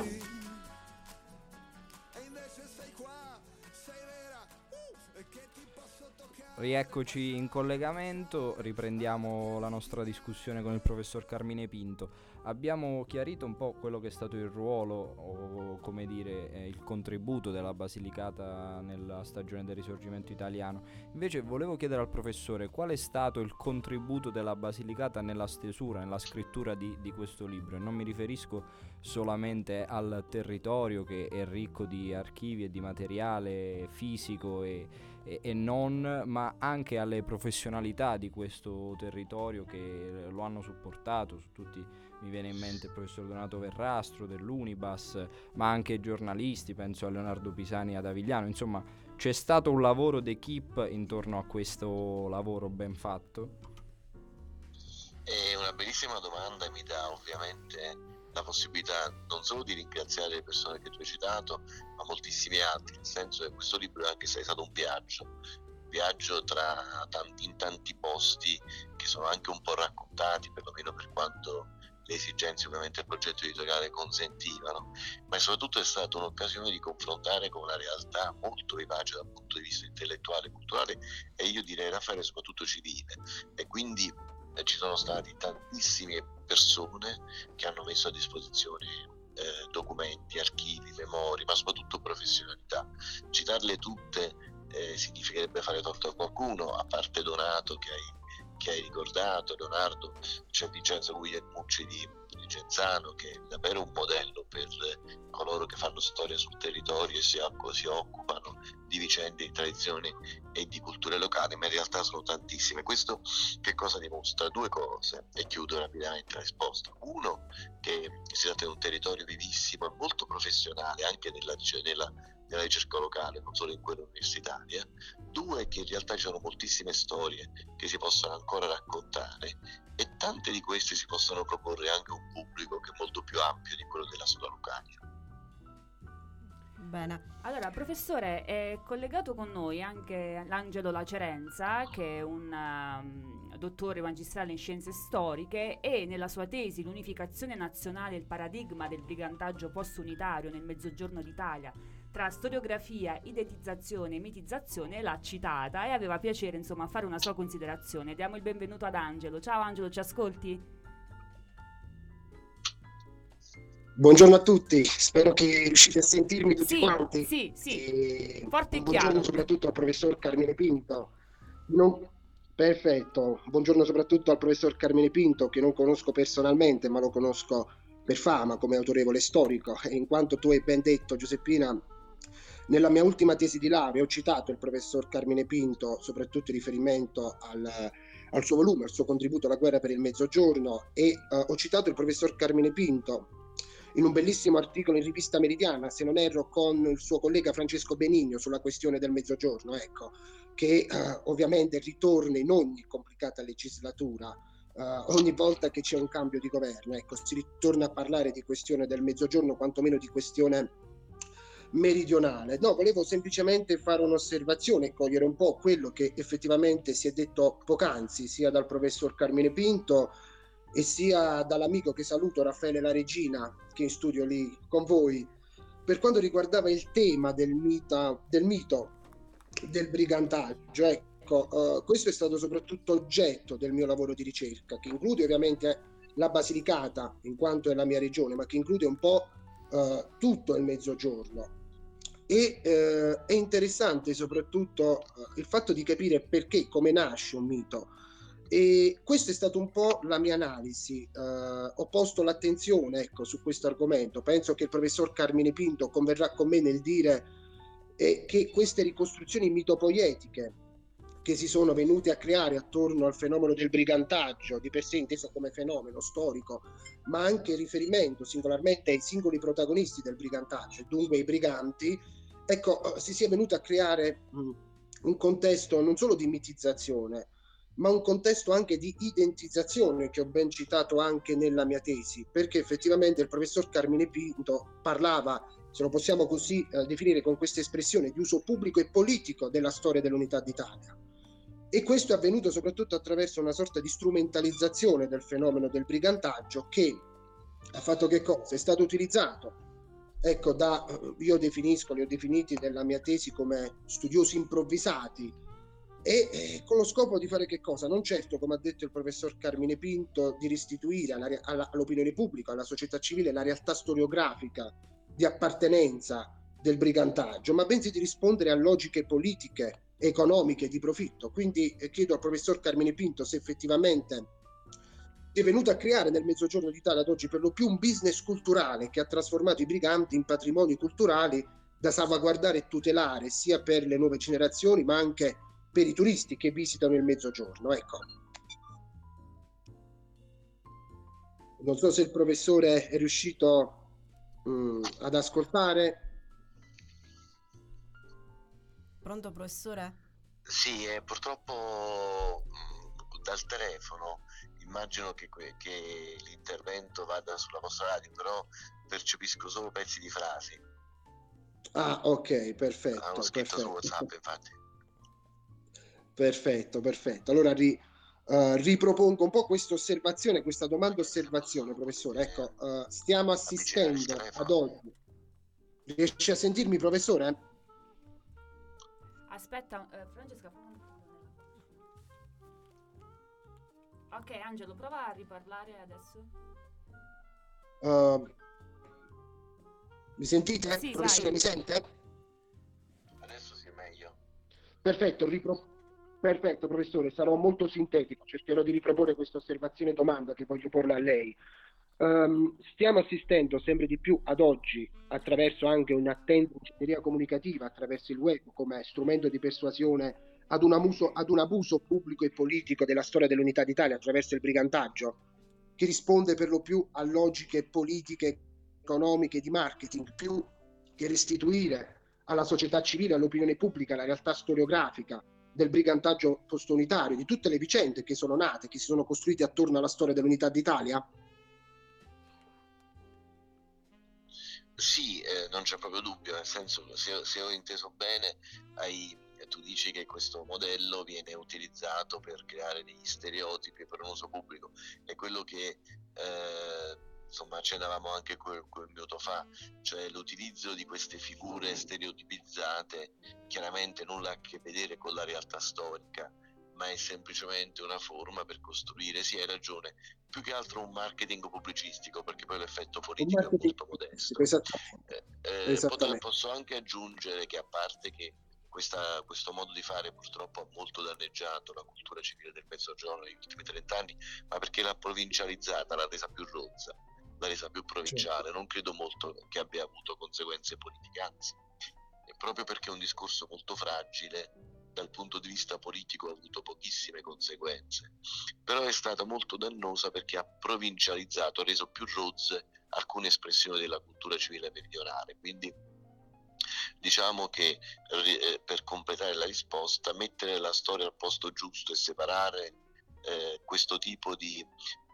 E invece sei qua, sei vera, uh, e che ti posso toccare. Rieccoci in collegamento, riprendiamo la nostra discussione con il professor Carmine Pinto. Abbiamo chiarito un po' quello che è stato il ruolo o come dire eh, il contributo della Basilicata nella stagione del risorgimento italiano. Invece volevo chiedere al professore qual è stato il contributo della Basilicata nella stesura, nella scrittura di, di questo libro. E non mi riferisco solamente al territorio che è ricco di archivi e di materiale fisico e, e- e non, ma anche alle professionalità di questo territorio che lo hanno supportato, su tutti mi viene in mente il professor Donato Verrastro dell'Unibas, ma anche giornalisti, penso a Leonardo Pisani ad Avigliano, insomma c'è stato un lavoro d'equipe intorno a questo lavoro ben fatto? È una bellissima domanda mi dà ovviamente la possibilità non solo di ringraziare le persone che tu hai citato, ma moltissimi altri, nel senso che questo libro è anche stato un viaggio, un viaggio tra tanti, in tanti posti che sono anche un po' raccontati, perlomeno per quanto le esigenze ovviamente del progetto editoriale consentivano, ma soprattutto è stata un'occasione di confrontare con una realtà molto vivace dal punto di vista intellettuale, culturale e io direi Raffaele soprattutto civile e quindi eh, ci sono stati tantissime persone che hanno messo a disposizione eh, documenti, archivi, memorie, ma soprattutto professionalità. Citarle tutte eh, significherebbe fare torto a qualcuno, a parte Donato che hai, che hai ricordato, Leonardo, c'è Vincenzo Guglielmucci di, di Genzano che è davvero un modello per coloro che fanno storia sul territorio e si, si occupano di vicende, di tradizioni e di culture locali, ma in realtà sono tantissime. Questo che cosa dimostra? Due cose e chiudo rapidamente la risposta. Uno, che si tratta di un territorio vivissimo e molto professionale anche nella, ric- nella, nella ricerca locale, non solo in quella universitaria. Due, che in realtà ci sono moltissime storie che si possono ancora raccontare e tante di queste si possono proporre anche a un pubblico che è molto più ampio di quello della sola Lucania. Bene. Allora, professore, è collegato con noi anche l'Angelo Lacerenza, che è un um, dottore magistrale in scienze storiche e nella sua tesi L'unificazione nazionale e il paradigma del brigantaggio post-unitario nel Mezzogiorno d'Italia tra storiografia, identizzazione e mitizzazione l'ha citata e aveva piacere insomma fare una sua considerazione. Diamo il benvenuto ad Angelo. Ciao Angelo, ci ascolti? Buongiorno a tutti, spero che riuscite a sentirmi tutti Sì, quanti. sì, sì. E Forte e buongiorno chiaro. soprattutto al professor Carmine Pinto. Non- Perfetto, buongiorno soprattutto al professor Carmine Pinto che non conosco personalmente ma lo conosco per fama come autorevole storico e in quanto tu hai ben detto Giuseppina, nella mia ultima tesi di laurea ho citato il professor Carmine Pinto soprattutto in riferimento al, al suo volume, al suo contributo alla guerra per il mezzogiorno e eh, ho citato il professor Carmine Pinto in un bellissimo articolo in rivista Meridiana, se non erro, con il suo collega Francesco Benigno sulla questione del mezzogiorno, ecco, che eh, ovviamente ritorna in ogni complicata legislatura, eh, ogni volta che c'è un cambio di governo, ecco, si ritorna a parlare di questione del mezzogiorno, quantomeno di questione meridionale. No, volevo semplicemente fare un'osservazione e cogliere un po' quello che effettivamente si è detto poc'anzi, sia dal professor Carmine Pinto e sia dall'amico che saluto Raffaele La Regina, che è in studio lì con voi, per quanto riguardava il tema del, mita, del mito del brigantaggio. Ecco, eh, questo è stato soprattutto oggetto del mio lavoro di ricerca, che include ovviamente la Basilicata, in quanto è la mia regione, ma che include un po' eh, tutto il mezzogiorno. E eh, è interessante soprattutto eh, il fatto di capire perché, come nasce un mito. E questa è stata un po' la mia analisi. Eh, ho posto l'attenzione ecco, su questo argomento. Penso che il professor Carmine Pinto converrà con me nel dire eh, che queste ricostruzioni mitopoietiche che si sono venute a creare attorno al fenomeno del brigantaggio, di per sé inteso come fenomeno storico, ma anche riferimento singolarmente ai singoli protagonisti del brigantaggio, dunque i briganti, ecco, si sia venuto a creare mh, un contesto non solo di mitizzazione, ma un contesto anche di identizzazione che ho ben citato anche nella mia tesi, perché effettivamente il professor Carmine Pinto parlava, se lo possiamo così eh, definire con questa espressione, di uso pubblico e politico della storia dell'unità d'Italia. E questo è avvenuto soprattutto attraverso una sorta di strumentalizzazione del fenomeno del brigantaggio che ha fatto che cosa? È stato utilizzato ecco, da, io definisco, li ho definiti nella mia tesi come studiosi improvvisati, e, e con lo scopo di fare che cosa? Non certo, come ha detto il professor Carmine Pinto, di restituire alla, alla, all'opinione pubblica, alla società civile, la realtà storiografica di appartenenza del brigantaggio, ma bensì di rispondere a logiche politiche, economiche di profitto. Quindi eh, chiedo al professor Carmine Pinto se effettivamente è venuto a creare nel Mezzogiorno d'Italia ad oggi per lo più un business culturale che ha trasformato i briganti in patrimoni culturali da salvaguardare e tutelare sia per le nuove generazioni ma anche per i turisti che visitano il Mezzogiorno. Ecco. Non so se il professore è riuscito mh, ad ascoltare. Pronto professore? Sì, eh, purtroppo mh, dal telefono immagino che, che l'intervento vada sulla vostra radio, però percepisco solo pezzi di frasi. Ah, ok, perfetto. Hanno scritto perfetto. su WhatsApp, infatti. Perfetto, perfetto. Allora ri- eh, ripropongo un po' questa osservazione, questa domanda osservazione, professore. Ecco, eh, stiamo assistendo ad oggi. Riesci a sentirmi, professore? Aspetta, eh, Francesca. Ok, Angelo, prova a riparlare adesso. Eh, mi sentite? Sì, professore, mi sente? Adesso sì è meglio. Perfetto, ripro- perfetto, professore, sarò molto sintetico, cercherò di riproporre questa osservazione e domanda che voglio porle a lei. Ehm, stiamo assistendo sempre di più ad oggi, attraverso anche un'attenta ingegneria comunicativa, attraverso il web come strumento di persuasione, ad un, abuso, ad un abuso pubblico e politico della storia dell'unità d'Italia attraverso il brigantaggio, che risponde per lo più a logiche politiche, economiche, di marketing, più che restituire alla società civile, all'opinione pubblica, la realtà storiografica del brigantaggio postunitario, di tutte le vicende che sono nate, che si sono costruite attorno alla storia dell'unità d'Italia? Sì, eh, non c'è proprio dubbio, nel senso, se, se ho inteso bene, hai- tu dici che questo modello viene utilizzato per creare degli stereotipi per un uso pubblico, è quello che eh, insomma accennavamo anche quel, quel minuto fa, cioè l'utilizzo di queste figure stereotipizzate chiaramente nulla a che vedere con la realtà storica, ma è semplicemente una forma per costruire, sì hai ragione, più che altro un marketing pubblicistico, perché poi l'effetto politico è molto modesto. Esattamente. Eh, eh, posso anche aggiungere che a parte che questa- questo modo di fare purtroppo ha molto danneggiato la cultura civile del Mezzogiorno negli ultimi 30 anni, ma perché l'ha provincializzata, l'ha resa più rozza, l'ha resa più provinciale, non credo molto che abbia avuto conseguenze politiche, anzi, è proprio perché è un discorso molto fragile dal punto di vista politico ha avuto pochissime conseguenze, però è stata molto dannosa perché ha provincializzato, ha reso più rozze alcune espressioni della cultura civile meridionale. Quindi diciamo che eh, per completare la risposta, mettere la storia al posto giusto e separare eh, questo tipo di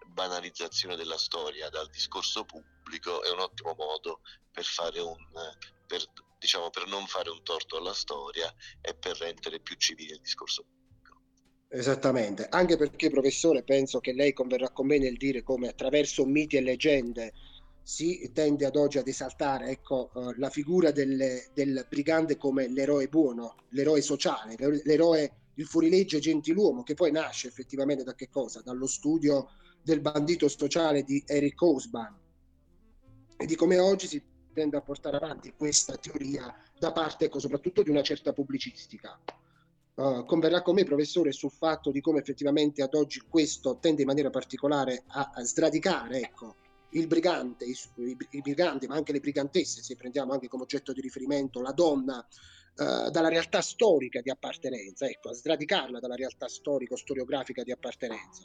banalizzazione della storia dal discorso pubblico è un ottimo modo per fare un per diciamo per non fare un torto alla storia e per rendere più civile il discorso. Esattamente, anche perché professore penso che lei converrà con me nel dire come attraverso miti e leggende si tende ad oggi ad esaltare ecco, eh, la figura del, del brigante come l'eroe buono, l'eroe sociale, l'ero- l'eroe, il fuorilegge gentiluomo, che poi nasce effettivamente da che cosa? Dallo studio del bandito sociale di Eric Hobsbawm e di come oggi si tende a portare avanti questa teoria da parte ecco, soprattutto di una certa pubblicistica. Uh, converrà con me, professore, sul fatto di come effettivamente ad oggi questo tende in maniera particolare a, a sradicare ecco, il brigante, i, i, briganti, ma anche le brigantesse, se prendiamo anche come oggetto di riferimento la donna, uh, dalla realtà storica di appartenenza, ecco, a sradicarla dalla realtà storico-storiografica di appartenenza.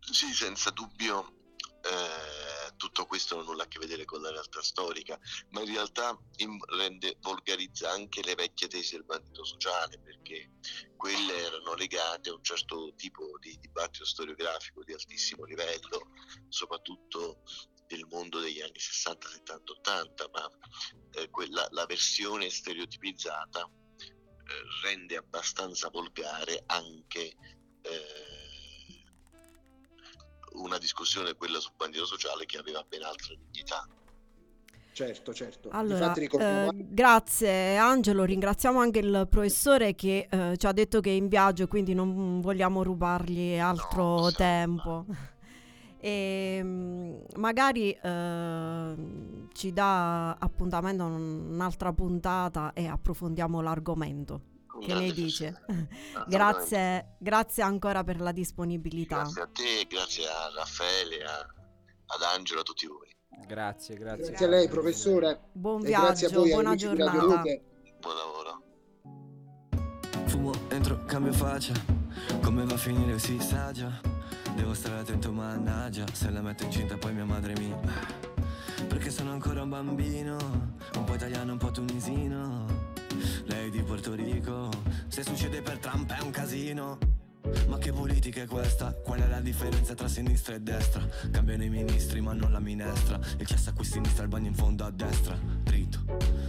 Sì, senza dubbio eh, tutto questo non ha nulla a che vedere con la realtà storica, ma in realtà rende, volgarizza anche le vecchie tesi del bandito sociale, perché quelle erano legate a un certo tipo di dibattito storiografico di altissimo livello, soprattutto del mondo degli anni 60, 70, 80, ma eh, quella, la versione stereotipizzata eh, rende abbastanza volgare anche eh, una discussione, quella sul bandito sociale, che aveva ben altra dignità. Certo, certo. Allora, ricordiamo eh, grazie Angelo, ringraziamo anche il professore che eh, ci ha detto che è in viaggio, quindi non vogliamo rubargli altro No, tempo. E mm, magari eh, ci dà appuntamento a un'altra puntata e approfondiamo l'argomento. Che ne grande dice? piacere. Grazie, grazie ancora per la disponibilità. Grazie a te, grazie a Raffaele, a- ad Angelo, a tutti voi. Grazie, grazie. Grazie a lei, professore. Buon e grazie viaggio, voi, buona giornata. Buon lavoro. Fumo, entro, cambio faccia Come va a finire si sa già Devo stare attento mannaggia Se la metto incinta poi mia madre mi Perché sono ancora un bambino Un po' italiano, un po' tunisino Lei di Porto Rico Se succede per Trump è un casino. Ma che politica è questa? Qual è la differenza tra sinistra e destra? Cambiano i ministri ma non la minestra. Il cesso a qui sinistra, il bagno in fondo a destra. Dritto.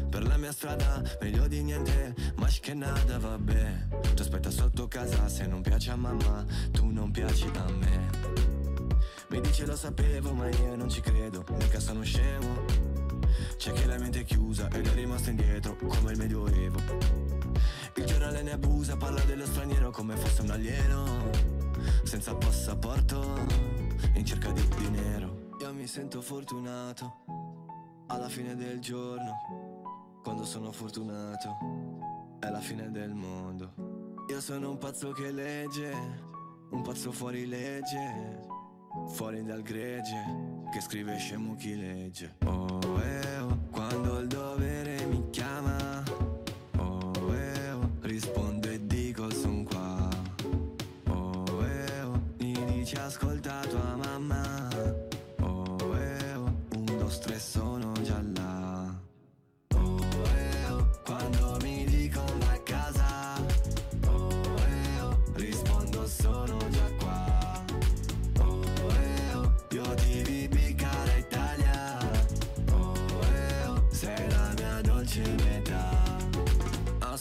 Per la mia strada, meglio di niente. Ma che nada, vabbè. Ti aspetta sotto casa se non piace a mamma Tu non piaci a me. Mi dice lo sapevo ma io non ci credo. Mica sono scemo C'è chi la mente è chiusa ed è rimasto indietro Come il medioevo. Il giornale ne abusa, parla dello straniero come fosse un alieno Senza passaporto, in cerca di dinero. Io mi sento fortunato, alla fine del giorno Quando sono fortunato, è la fine del mondo. Io sono un pazzo che legge, un pazzo fuori legge Fuori dal gregge, che scrive scemo chi legge. Oh, eh, oh, quando il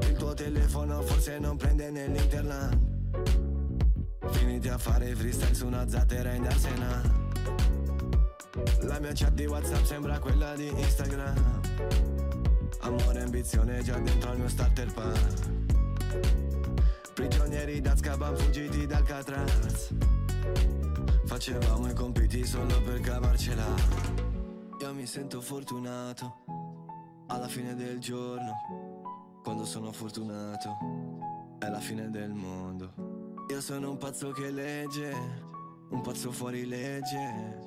Il tuo telefono forse non prende nell'internet Finiti a fare freestyle su una zattera in Arsena. La mia chat di Whatsapp sembra quella di Instagram. Amore e ambizione già dentro al mio starter pack. Prigionieri d'Azkaban fuggiti dal Catraz. Facevamo i compiti solo per cavarcela. Io mi sento fortunato Alla fine del giorno Quando sono fortunato È la fine del mondo. Io sono un pazzo che legge Un pazzo fuori legge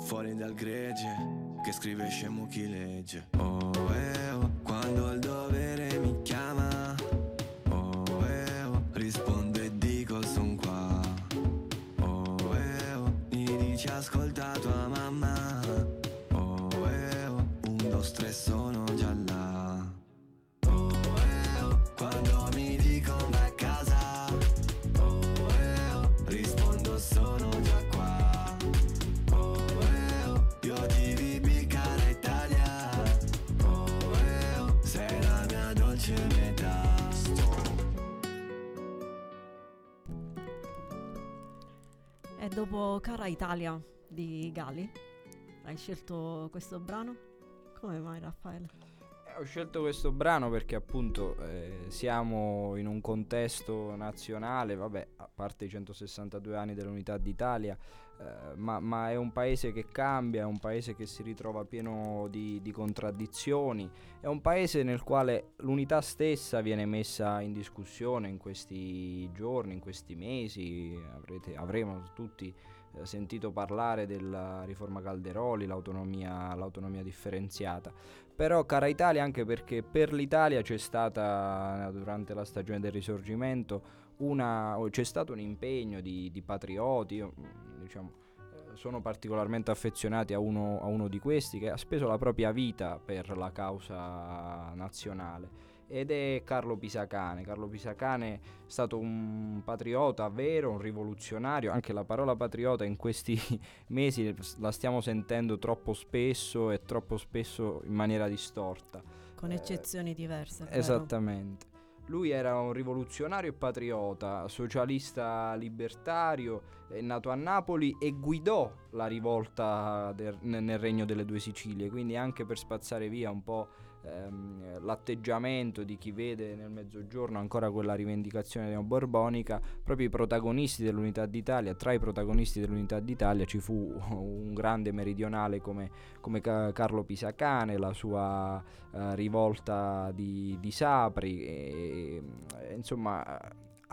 Fuori dal gregge Che scrive scemo chi legge. Oh eh oh quando il dovere dopo Cara Italia di Gali, hai scelto questo brano? Come mai Raffaele? Eh, Ho scelto questo brano perché appunto eh, siamo in un contesto nazionale, vabbè, a parte i 162 anni dell'unità d'Italia, ma, ma è un paese che cambia, è un paese che si ritrova pieno di, di contraddizioni, è un paese nel quale l'unità stessa viene messa in discussione in questi giorni, in questi mesi, avrete- avremo tutti eh, sentito parlare della riforma Calderoli, l'autonomia, l'autonomia differenziata. Però cara Italia anche perché per l'Italia c'è stata eh, durante la stagione del risorgimento una, c'è stato un impegno di, di patrioti, io, mm, diciamo, eh, sono particolarmente affezionati a uno, a uno di questi che ha speso la propria vita per la causa nazionale ed è Carlo Pisacane. Carlo Pisacane è stato un patriota vero, un rivoluzionario, anche la parola patriota in questi mesi la stiamo sentendo troppo spesso e troppo spesso in maniera distorta. Con Eh, eccezioni diverse. è vero? Esattamente. Lui era un rivoluzionario e patriota, socialista libertario, nato a Napoli e guidò la rivolta del- ne- nel Regno delle Due Sicilie, quindi anche per spazzare via un po' ehm, l'atteggiamento di chi vede nel mezzogiorno ancora quella rivendicazione neoborbonica, proprio i protagonisti dell'Unità d'Italia, tra i protagonisti dell'Unità d'Italia ci fu un grande meridionale come, come Ca- Carlo Pisacane, la sua eh, rivolta di, di Sapri, e, e, insomma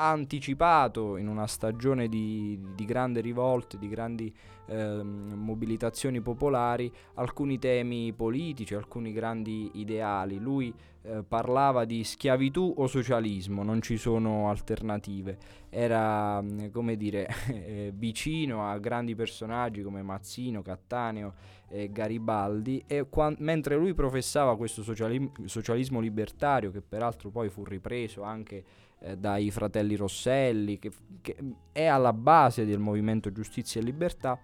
ha anticipato in una stagione di, di grandi rivolte, di grandi ehm, mobilitazioni popolari, alcuni temi politici, alcuni grandi ideali. Lui eh, parlava di schiavitù o socialismo, non ci sono alternative. Era, mm, come dire, eh, vicino a grandi personaggi come Mazzino, Cattaneo e Garibaldi e quan- mentre lui professava questo sociali- socialismo libertario che peraltro poi fu ripreso anche eh, dai fratelli Rosselli che, che è alla base del movimento giustizia e libertà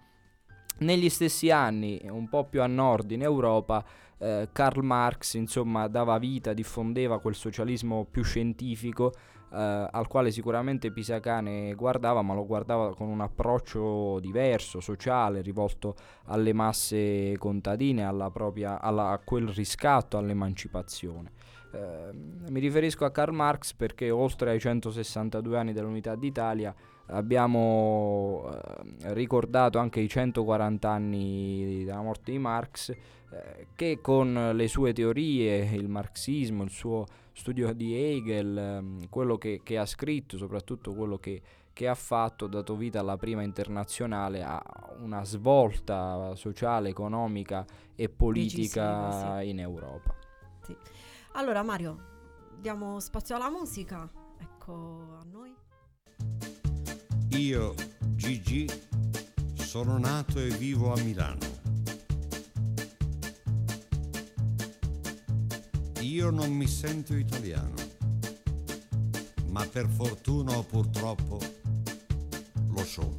negli stessi anni, un po' più a nord in Europa, eh, Karl Marx insomma dava vita, diffondeva quel socialismo più scientifico eh, al quale sicuramente Pisacane guardava, ma lo guardava con un approccio diverso, sociale, rivolto alle masse contadine, alla propria, alla- a quel riscatto, all'emancipazione. Eh, mi riferisco a Karl Marx perché oltre ai 162 anni dell'unità d'Italia abbiamo eh, ricordato anche i 140 anni della morte di Marx eh, che con le sue teorie, il marxismo, il suo studio di Hegel, ehm, quello che, che ha scritto, soprattutto quello che, che ha fatto, ha dato vita alla prima internazionale a una svolta sociale, economica e politica Decisiva, sì. in Europa. Sì. Allora Mario, diamo spazio alla musica. Ecco a noi. Io, Gigi, sono nato e vivo a Milano. Io non mi sento italiano, ma per fortuna o purtroppo lo sono.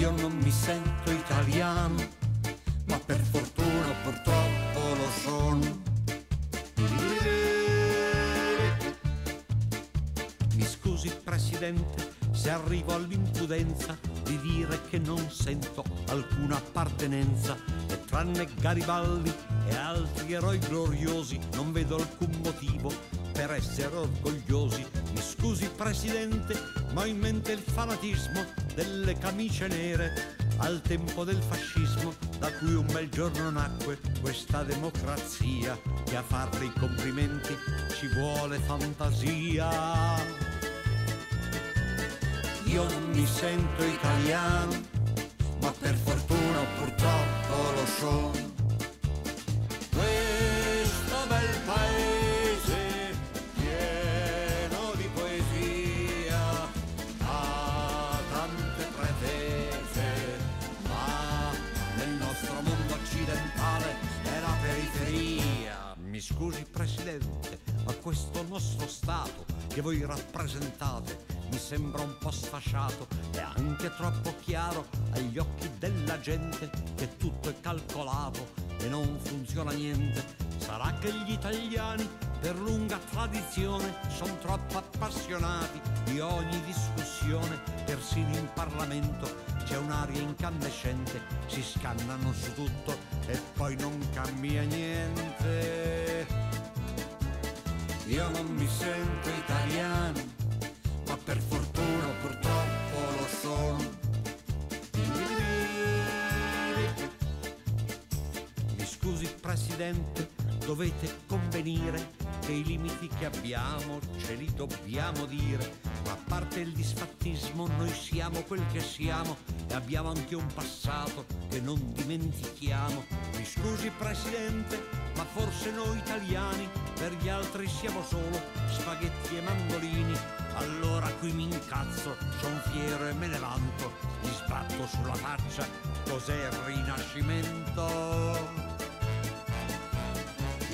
Io non mi sento italiano, ma per fortuna purtroppo lo sono. presidente, se arrivo all'impudenza di dire che non sento alcuna appartenenza e tranne Garibaldi e altri eroi gloriosi non vedo alcun motivo per essere orgogliosi. Mi scusi presidente, ma ho in mente il fanatismo delle camicie nere al tempo del fascismo da cui un bel giorno nacque questa democrazia che a farle i complimenti ci vuole fantasia. Io non mi sento italiano, ma per fortuna purtroppo lo sono. Questo bel paese scusi Presidente, questo nostro Stato che voi rappresentate mi sembra un po' sfasciato e anche troppo chiaro agli occhi della gente che tutto è calcolato e non funziona niente. Sarà che gli italiani per lunga tradizione sono troppo appassionati di ogni discussione, persino in Parlamento c'è un'aria incandescente, si scannano su tutto e poi non cambia niente. Io non mi sento italiano, ma per fortuna purtroppo lo sono. Mi scusi Presidente, dovete convenire che i limiti che abbiamo ce li dobbiamo dire, ma a parte il disfattismo noi siamo quel che siamo e abbiamo anche un passato che non dimentichiamo. Mi scusi Presidente, ma forse noi italiani per gli altri siamo solo spaghetti e mandolini. Allora qui mi incazzo, son fiero e me ne vanto, gli sbatto sulla faccia, cos'è il rinascimento?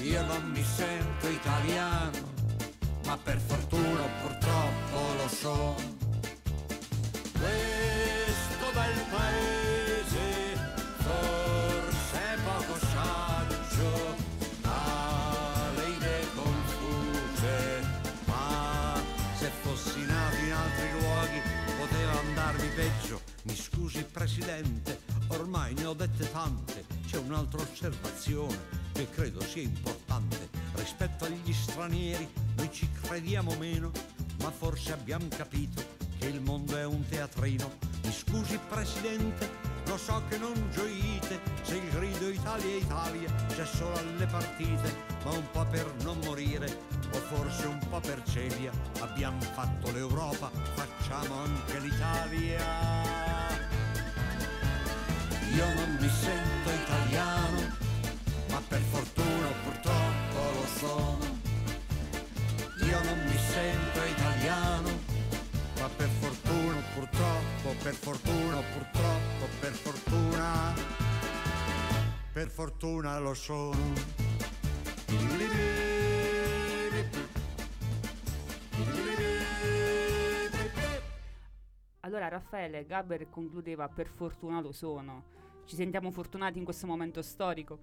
Io non mi sento italiano, ma per fortuna purtroppo lo sono. Questo bel paese forse è poco saggio, ha le idee confuse, ma se fossi nato in altri luoghi poteva andarmi peggio. Mi scusi Presidente, ormai ne ho dette tante, c'è un'altra osservazione che credo sia importante. Rispetto agli stranieri noi ci crediamo meno, ma forse abbiamo capito che il mondo è un teatrino. Mi scusi Presidente, lo so che non gioite se il grido Italia Italia c'è solo alle partite, ma un po' per non morire o forse un po' per celia. Abbiamo fatto l'Europa, facciamo anche l'Italia. Io non mi sento italiano, per fortuna purtroppo lo sono. Io non mi sento italiano, ma per fortuna purtroppo, per fortuna purtroppo, per fortuna, per fortuna lo sono. Allora Raffaele Gaber concludeva per fortuna lo sono. Ci sentiamo fortunati in questo momento storico.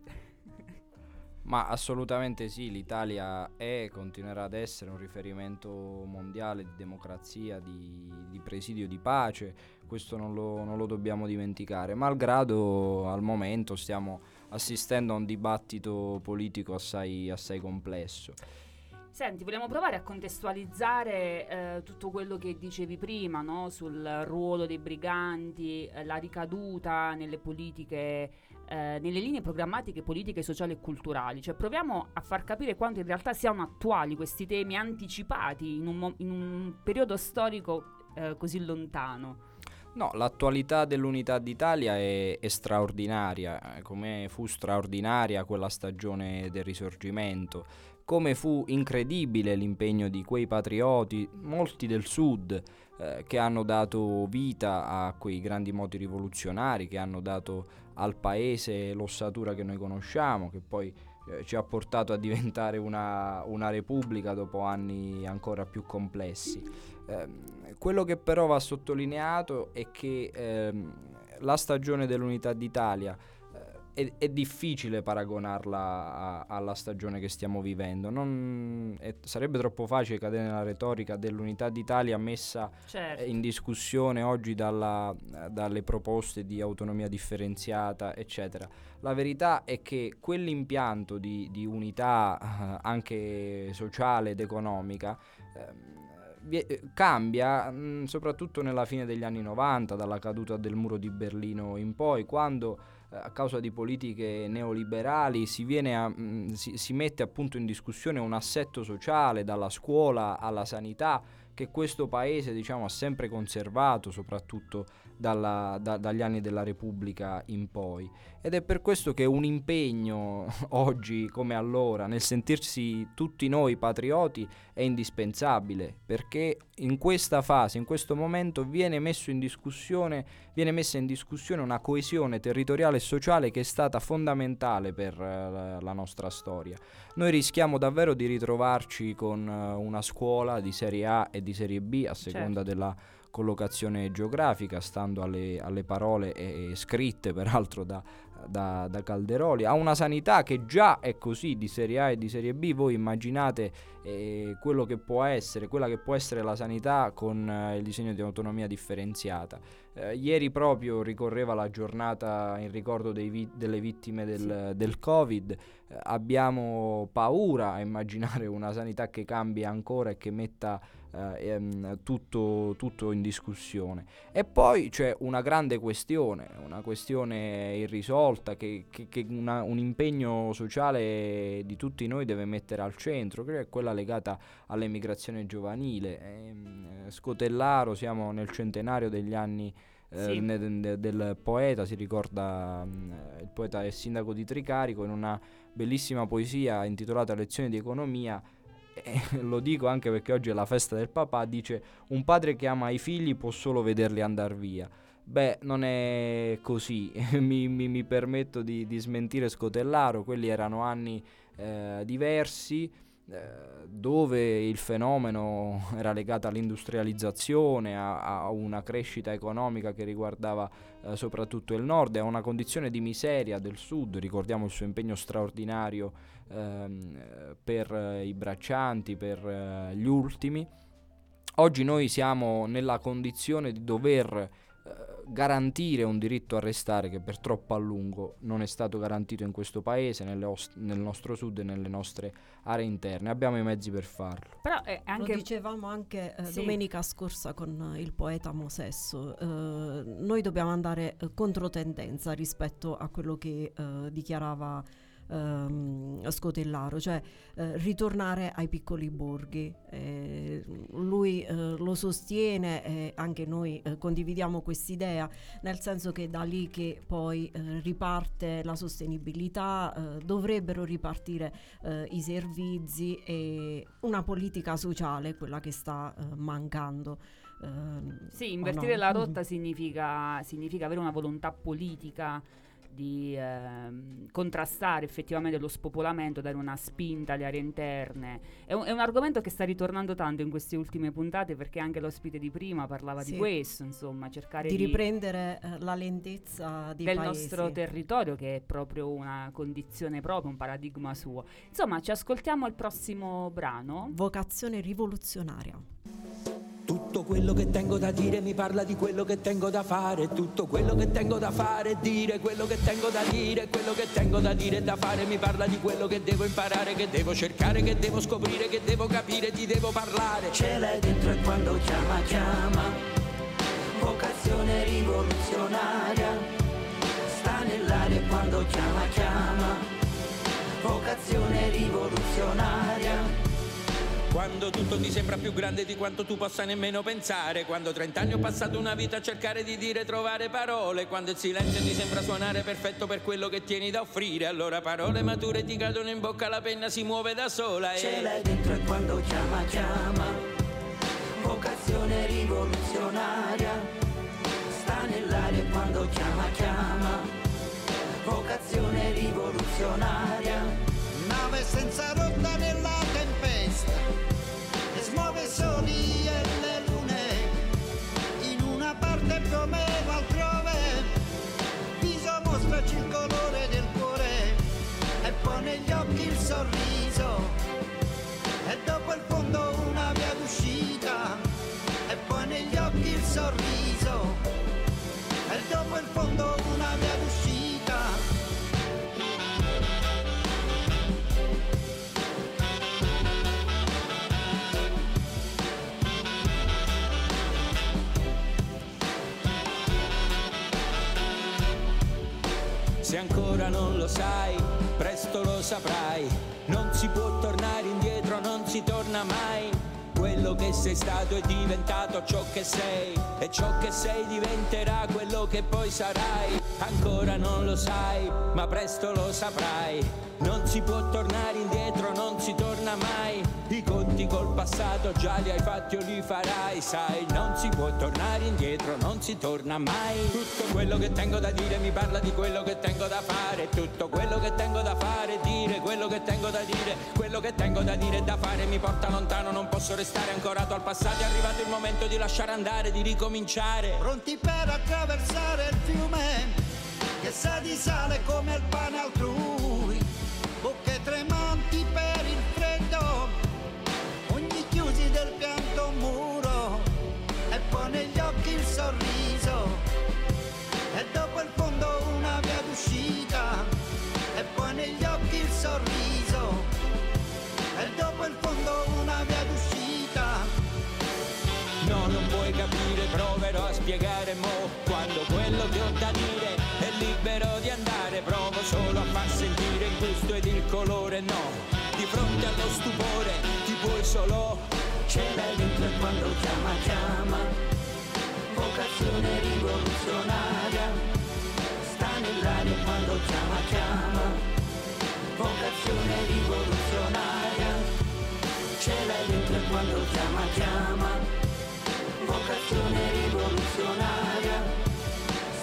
Ma assolutamente sì, l'Italia è e continuerà ad essere un riferimento mondiale di democrazia, di, di presidio di pace, questo non lo, non lo dobbiamo dimenticare, malgrado al momento stiamo assistendo a un dibattito politico assai, assai complesso. Senti, vogliamo provare a contestualizzare eh, tutto quello che dicevi prima, no? sul ruolo dei briganti, eh, la ricaduta nelle politiche, eh, nelle linee programmatiche politiche, sociali e culturali. Cioè proviamo a far capire quanto in realtà siano attuali questi temi anticipati in un, mo- in un periodo storico eh, così lontano. No, l'attualità dell'unità d'Italia è, è straordinaria, eh, come fu straordinaria quella stagione del risorgimento, come fu incredibile l'impegno di quei patrioti, molti del sud, eh, che hanno dato vita a quei grandi moti rivoluzionari, che hanno dato al paese l'ossatura che noi conosciamo, che poi eh, ci ha portato a diventare una, una repubblica dopo anni ancora più complessi. Ehm, quello che però va sottolineato è che ehm, la stagione dell'unità d'Italia eh, è, è difficile paragonarla a- alla stagione che stiamo vivendo. Non- è- sarebbe troppo facile cadere nella retorica dell'unità d'Italia messa Certo. eh, in discussione oggi dalla- dalle proposte di autonomia differenziata, eccetera. La verità è che quell'impianto di, di unità eh, anche sociale ed economica ehm, eh, cambia mh, soprattutto nella fine degli anni 90, dalla caduta del muro di Berlino in poi, quando a causa di politiche neoliberali si, a- mh, si- si mette appunto in discussione un assetto sociale, dalla scuola alla sanità, che questo paese diciamo, ha sempre conservato, soprattutto dalla- da- dagli anni della Repubblica in poi. Ed è per questo che un impegno oggi come allora, nel sentirsi tutti noi patrioti, è indispensabile, perché in questa fase, in questo momento, viene, messo in discussione, viene messa in discussione una coesione territoriale e sociale che è stata fondamentale per eh, la- nostra storia. Noi rischiamo davvero di ritrovarci con eh, una scuola di serie A e di serie B a seconda Certo. della collocazione geografica, stando alle, alle parole eh, scritte peraltro da, da- da Calderoli, a una sanità che già è così di serie A e di serie B, voi immaginate eh, quello che può essere, quella che può essere la sanità con eh, il disegno di autonomia differenziata. Eh, ieri proprio ricorreva la giornata in ricordo vi- delle vittime del, del Covid, abbiamo paura a immaginare una sanità che cambia ancora e che metta ehm, tutto, tutto in discussione. E poi c'è una grande questione, una questione irrisolta che, che- che una- un impegno sociale di tutti noi deve mettere al centro, che è quella legata all'emigrazione giovanile. Ehm, eh, Scotellaro, siamo nel centenario degli anni eh, Sì. ne- de- del poeta, si ricorda mm, il poeta è sindaco di Tricarico in una bellissima poesia intitolata Lezioni di economia e lo dico anche perché oggi è la festa del papà, dice un padre che ama i figli può solo vederli andare via. Beh, non è così, mi, mi- mi permetto di, di smentire Scotellaro, quelli erano anni eh, diversi eh, dove il fenomeno era legato all'industrializzazione, a, a una crescita economica che riguardava eh, soprattutto il nord e a una condizione di miseria del sud, ricordiamo il suo impegno straordinario ehm, eh, per eh, i braccianti, per eh, gli ultimi. Oggi noi siamo nella condizione di dover eh, garantire un diritto a restare che per troppo a lungo non è stato garantito in questo paese, nelle os- nel nostro sud e nelle nostre aree interne. Abbiamo i mezzi per farlo. Però è anche... Lo dicevamo anche eh, Sì. domenica scorsa con eh, il poeta Mosesso. eh, noi dobbiamo andare eh, controtendenza rispetto a quello che eh, dichiarava ehm, Scotellaro, cioè eh, ritornare ai piccoli borghi. Eh, lui eh, lo sostiene e anche noi eh, condividiamo quest'idea, nel senso che da lì che poi eh, riparte la sostenibilità, dovrebbero ripartire i servizi e una politica sociale, quella che sta mancando. ehm, Sì, invertire no? la rotta significa, significa avere una volontà politica di ehm, contrastare effettivamente lo spopolamento, dare una spinta alle aree interne. È un, è un argomento che sta ritornando tanto in queste ultime puntate perché anche l'ospite di prima parlava Sì. di questo, insomma, cercare di di, riprendere eh, la lentezza del paesi. nostro territorio che è proprio una condizione propria, un paradigma suo. Insomma, ci ascoltiamo il prossimo brano. Vocazione rivoluzionaria. Tutto quello che tengo da dire mi parla di quello che tengo da fare. Tutto quello che tengo da fare dire quello che tengo da dire. Quello che tengo da dire e da fare mi parla di quello che devo imparare, che devo cercare, che devo scoprire, che devo capire, ti devo parlare. Ce l'hai dentro e quando chiama, chiama. Vocazione rivoluzionaria. Sta nell'aria e quando chiama, chiama. Vocazione rivoluzionaria. Quando tutto ti sembra più grande di quanto tu possa nemmeno pensare, quando 30 anni ho passato una vita a cercare di dire, trovare parole, quando il silenzio ti sembra suonare perfetto per quello che tieni da offrire, allora parole mature ti cadono in bocca, la penna si muove da sola e... Ce l'hai dentro e quando chiama, chiama. Vocazione rivoluzionaria. Sta nell'aria e quando chiama, chiama. Vocazione rivoluzionaria. Nave senza rotta nella tempesta e soli e le lune in una parte meno altrove. Viso mostraci il colore del negli occhi il sorriso. E dopo il fondo una via d'uscita e poi negli occhi il sorriso. E dopo il fondo una via d'uscita Se ancora non lo sai, presto lo saprai. Non si può tornare indietro, non si torna mai. Quello che sei stato è diventato ciò che sei e ciò che sei diventerà quello che poi sarai. Ancora non lo sai, ma presto lo saprai. Non si può tornare indietro, non si torna mai. I conti col passato già li hai fatti o li farai, sai. Non si può tornare indietro, non si torna mai. Tutto quello che tengo da dire mi parla di quello che tengo da fare. Tutto quello che tengo da fare, dire quello che tengo da dire. Quello che tengo da dire e da fare mi porta lontano, non posso restare ancorato al passato. È arrivato il momento di lasciare andare, di ricominciare. pronti per attraversare il fiume che sa di sale come il pane altrui, bocche tremanti negli occhi il sorriso. E dopo il fondo una via d'uscita. E poi negli occhi il sorriso. E dopo il fondo una via d'uscita. No, non puoi capire, proverò a spiegare mo Quando quello che ho da dire è libero di andare. Provo solo a far sentire il gusto ed il colore, no. Di fronte allo stupore ti puoi solo Ce l'hai dentro quando chiama chiama Vocazione rivoluzionaria Sta nell'aria quando chiama chiama Vocazione rivoluzionaria Ce l'hai dentro quando chiama chiama Vocazione rivoluzionaria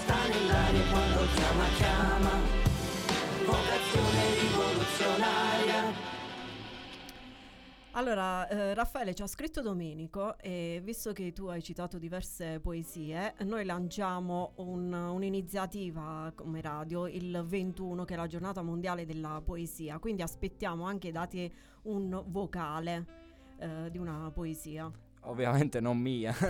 Sta nell'aria quando chiama chiama Vocazione rivoluzionaria Allora, eh, Raffaele ci ha scritto Domenico e visto che tu hai citato diverse poesie, noi lanciamo un- un'iniziativa come radio il 21 che è la giornata mondiale della poesia, quindi aspettiamo anche date un vocale eh, di una poesia. Ovviamente non mia.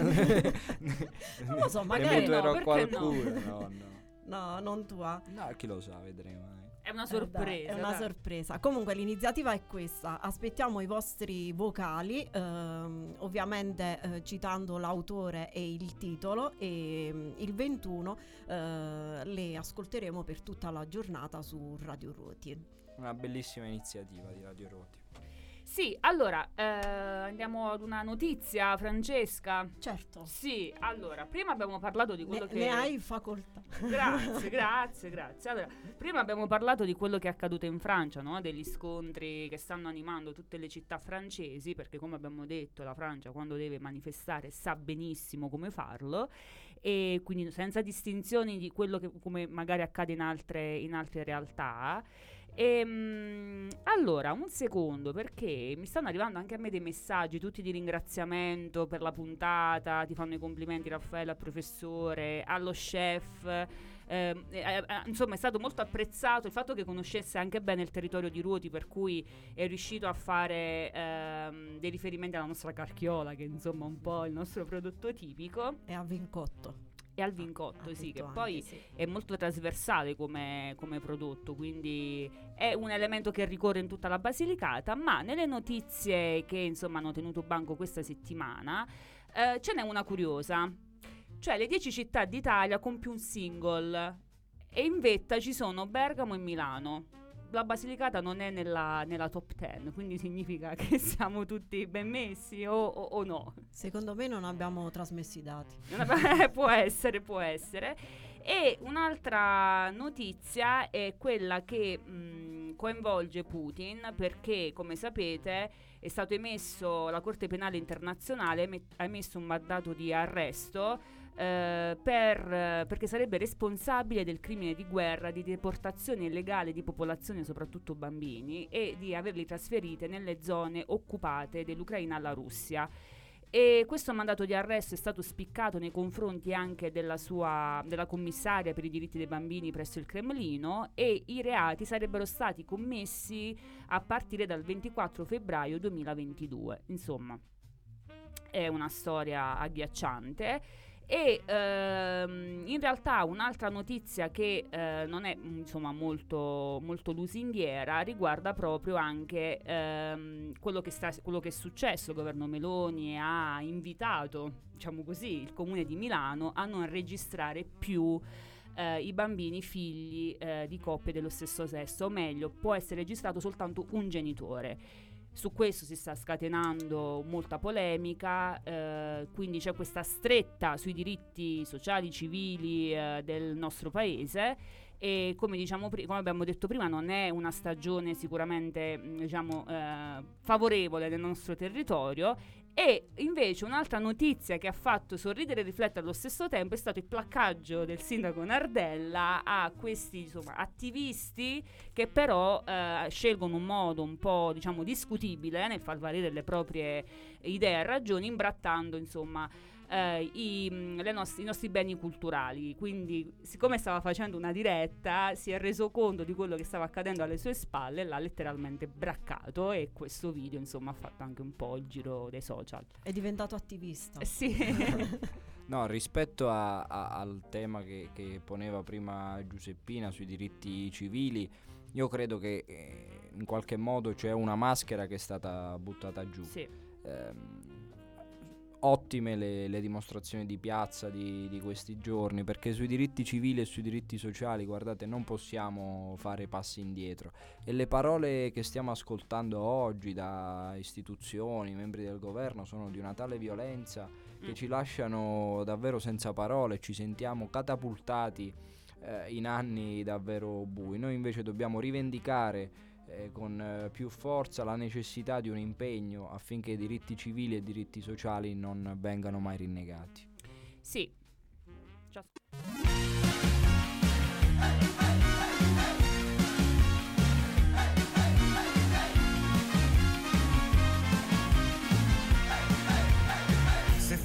Non lo so, magari no, qualcuno. no? No, no. No, non tua. No, chi lo sa, vedremo. Eh. È una Eh, sorpresa. è una sorpresa. Comunque l'iniziativa è questa. Aspettiamo i vostri vocali, ehm, ovviamente eh, citando l'autore e il titolo e mm, il 21 eh, le ascolteremo per tutta la giornata su Radio Ruoti. Una bellissima iniziativa di Radio Roti. Sì, allora eh, andiamo ad una notizia, Francesca. Certo. Sì, allora, prima abbiamo parlato di quello Ne, che ne hai facoltà. Grazie, grazie, grazie. Allora, prima abbiamo parlato di quello che è accaduto in Francia, no? degli scontri che stanno animando tutte le città francesi, perché come abbiamo detto la Francia quando deve manifestare sa benissimo come farlo e quindi senza distinzioni di quello che come magari accade in altre, in altre realtà. Ehm, allora, un secondo, perché mi stanno arrivando anche a me dei messaggi, tutti di ringraziamento per la puntata, ti fanno i complimenti Raffaele al professore, allo chef. eh, eh, insomma, è stato molto apprezzato il fatto che conoscesse anche bene il territorio di Ruoti, per cui è riuscito a fare ehm, dei riferimenti alla nostra carchiola, che insomma è un po' il nostro prodotto tipico. E a vincotto. E al vincotto, ha sì, che detto poi anche, sì. è molto trasversale come, come prodotto, quindi è un elemento che ricorre in tutta la Basilicata, ma nelle notizie che insomma hanno tenuto banco questa settimana eh, ce n'è una curiosa, cioè le 10 città d'Italia con più un single e in vetta ci sono Bergamo e Milano. La Basilicata non è nella, nella top 10, quindi significa che siamo tutti ben messi o, o- o no. Secondo me non abbiamo trasmesso i dati. Una- può essere, può essere. E un'altra notizia è quella che mh, coinvolge Putin perché, come sapete, è stato emesso, la Corte Penale Internazionale ha emesso un mandato di arresto eh, per, perché sarebbe responsabile del crimine di guerra, di deportazione illegale di popolazione, soprattutto bambini, e di averli trasferite nelle zone occupate dell'Ucraina alla Russia. e questo mandato di arresto è stato spiccato nei confronti anche della sua della commissaria per i diritti dei bambini presso il Cremlino e i reati sarebbero stati commessi a partire dal 24 febbraio 2022. Insomma, è una storia agghiacciante e ehm, in realtà un'altra notizia che eh, non è insomma molto, molto lusinghiera riguarda proprio anche ehm, quello, che sta, quello che è successo. Il governo Meloni ha invitato, diciamo così, il comune di Milano a non registrare più eh, i bambini figli eh, di coppie dello stesso sesso, o meglio, può essere registrato soltanto un genitore. Su questo si sta scatenando molta polemica, eh, quindi c'è questa stretta sui diritti sociali, civili eh, del nostro paese. E come, diciamo, come abbiamo detto prima non è una stagione sicuramente mh, diciamo, eh, favorevole nel nostro territorio e invece un'altra notizia che ha fatto sorridere e riflettere allo stesso tempo è stato il placcaggio del sindaco Nardella a questi insomma, attivisti che però eh, scelgono un modo un po' diciamo discutibile nel far valere le proprie idee e ragioni imbrattando insomma eh, i, nost- i, nostri beni culturali. Quindi, siccome stava facendo una diretta, si è reso conto di quello che stava accadendo alle sue spalle e l'ha letteralmente braccato. E questo video, insomma, ha fatto anche un po' il giro dei social. È diventato attivista. Eh, sì. No, rispetto a, a, al tema che, che, poneva prima Giuseppina sui diritti civili, io credo che eh, in qualche modo c'è una maschera che è stata buttata giù. Sì. Eh, ottime le, le, dimostrazioni di piazza di, di, questi giorni perché sui diritti civili e sui diritti sociali guardate non possiamo fare passi indietro e le parole che stiamo ascoltando oggi da istituzioni, membri del governo sono di una tale violenza che mm. ci lasciano davvero senza parole, ci sentiamo catapultati eh, in anni davvero bui. Noi invece dobbiamo rivendicare eh, con eh, più forza la necessità di un impegno affinché i diritti civili e i diritti sociali non vengano mai rinnegati. Sì. Ciao.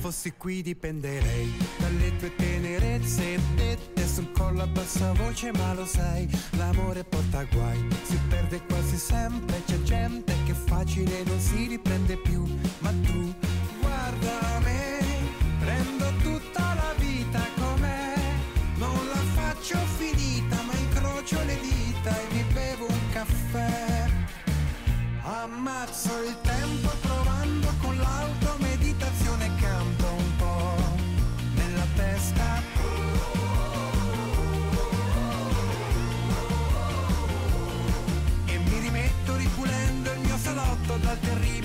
Fossi qui dipenderei dalle tue tenerezze. Dette sul collo a bassa voce, ma lo sai, l'amore porta guai, si perde quasi sempre, c'è gente che facile non si riprende più, ma tu terrible.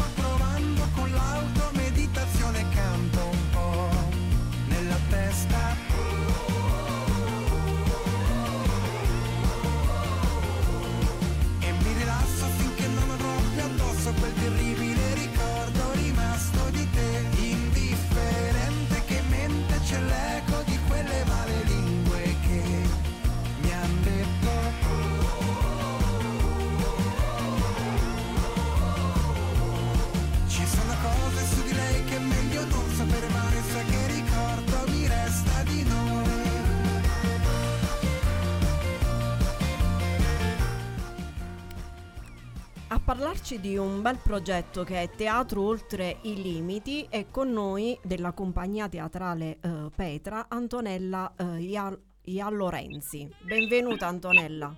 parlarci di un bel progetto che è Teatro Oltre i Limiti è con noi della compagnia teatrale eh, Petra Antonella eh, Ia, Ia Lorenzi. Benvenuta Antonella.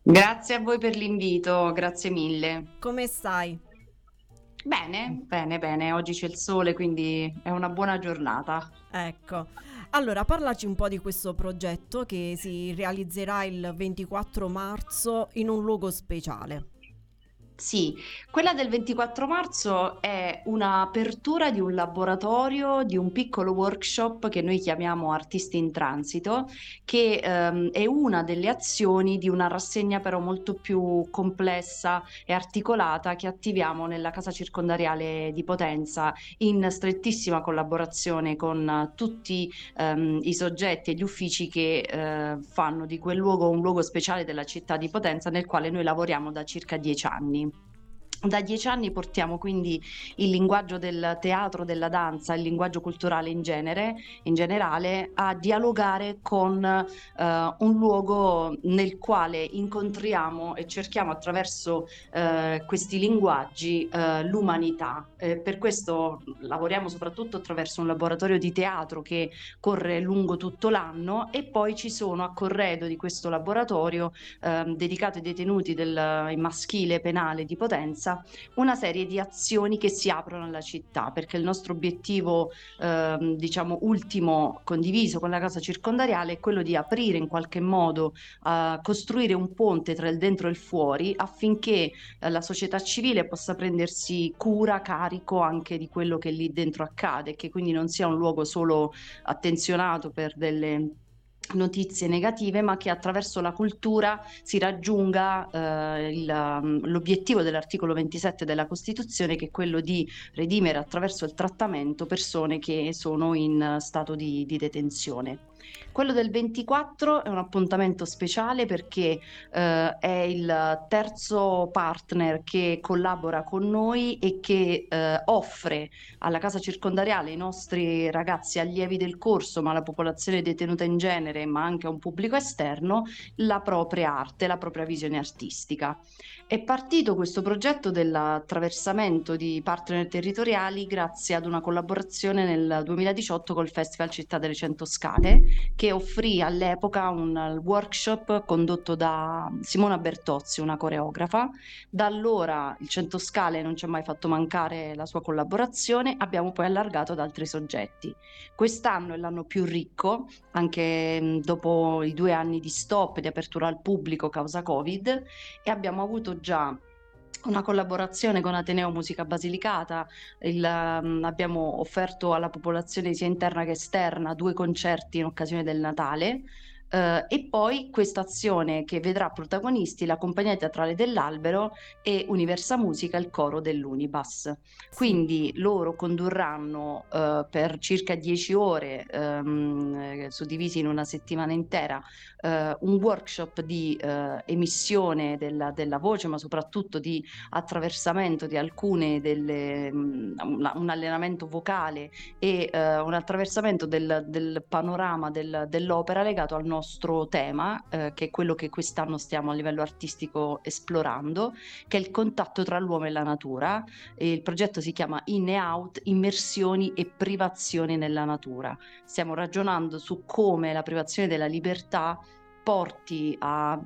Grazie a voi per l'invito, grazie mille. Come stai? Bene, bene, bene. Oggi c'è il sole, quindi è una buona giornata. Ecco, Allora, parlaci un po' di questo progetto che si realizzerà il 24 marzo in un luogo speciale. Sì, quella del 24 marzo è un'apertura di un laboratorio, di un piccolo workshop che noi chiamiamo Artisti in Transito, che ehm, è una delle azioni di una rassegna però molto più complessa e articolata che attiviamo nella casa circondariale di Potenza in strettissima collaborazione con tutti ehm, i soggetti e gli uffici che eh, fanno di quel luogo un luogo speciale della città di Potenza nel quale noi lavoriamo da circa dieci anni. Da dieci anni portiamo quindi il linguaggio del teatro, della danza, il linguaggio culturale in genere, in generale, a dialogare con eh, un luogo nel quale incontriamo e cerchiamo attraverso eh, questi linguaggi eh, l'umanità. per questo lavoriamo soprattutto attraverso un laboratorio di teatro che corre lungo tutto l'anno e poi ci sono a corredo di questo laboratorio ehm, dedicato ai detenuti del maschile penale di Potenza sicurezza una serie di azioni che si aprono alla città, perché il nostro obiettivo, eh, diciamo, ultimo condiviso con la casa circondariale è quello di aprire in qualche modo, eh, costruire un ponte tra il dentro e il fuori affinché eh, la società civile possa prendersi cura, carico anche di quello che lì dentro accade, che quindi non sia un luogo solo attenzionato per delle notizie negative, ma che attraverso la cultura si raggiunga eh, il, mm, l'obiettivo dell'articolo 27 della Costituzione, che è quello di redimere attraverso il trattamento persone che sono in stato di, di detenzione. Quello del 24 è un appuntamento speciale perché eh, è il terzo partner che collabora con noi e che eh, offre alla casa circondariale, ai nostri ragazzi allievi del corso, ma alla popolazione detenuta in genere, ma anche a un pubblico esterno, la propria arte, la propria visione artistica. È partito questo progetto dell'attraversamento di partner territoriali grazie ad una collaborazione nel 2018 col Festival Città delle Cento Scale, che offrì all'epoca un workshop condotto da Simona Bertozzi, una coreografa. Da allora il Cento Scale non ci ha mai fatto mancare la sua collaborazione, abbiamo poi allargato ad altri soggetti. Quest'anno è l'anno più ricco, anche dopo i due anni di stop e di apertura al pubblico causa Covid, e abbiamo avuto già una collaborazione con Ateneo Musica Basilicata, il, um, abbiamo offerto alla popolazione sia interna che esterna due concerti in occasione del Natale. Uh, e poi questa azione che vedrà protagonisti la compagnia teatrale dell'Albero e Universa Musica, il coro dell'Unibas. Quindi loro condurranno uh, per circa dieci ore, um, suddivisi in una settimana intera, eh, un workshop di eh, emissione della, della, voce, ma soprattutto di attraversamento di alcune delle, mm, un allenamento vocale e eh, un attraversamento del, del panorama del, dell'opera legato al nostro tema, eh, che è quello che quest'anno stiamo a livello artistico esplorando, che è il contatto tra l'uomo e la natura. E il progetto si chiama In e Out, immersioni e privazioni nella natura. Stiamo ragionando su come la privazione della libertà porti a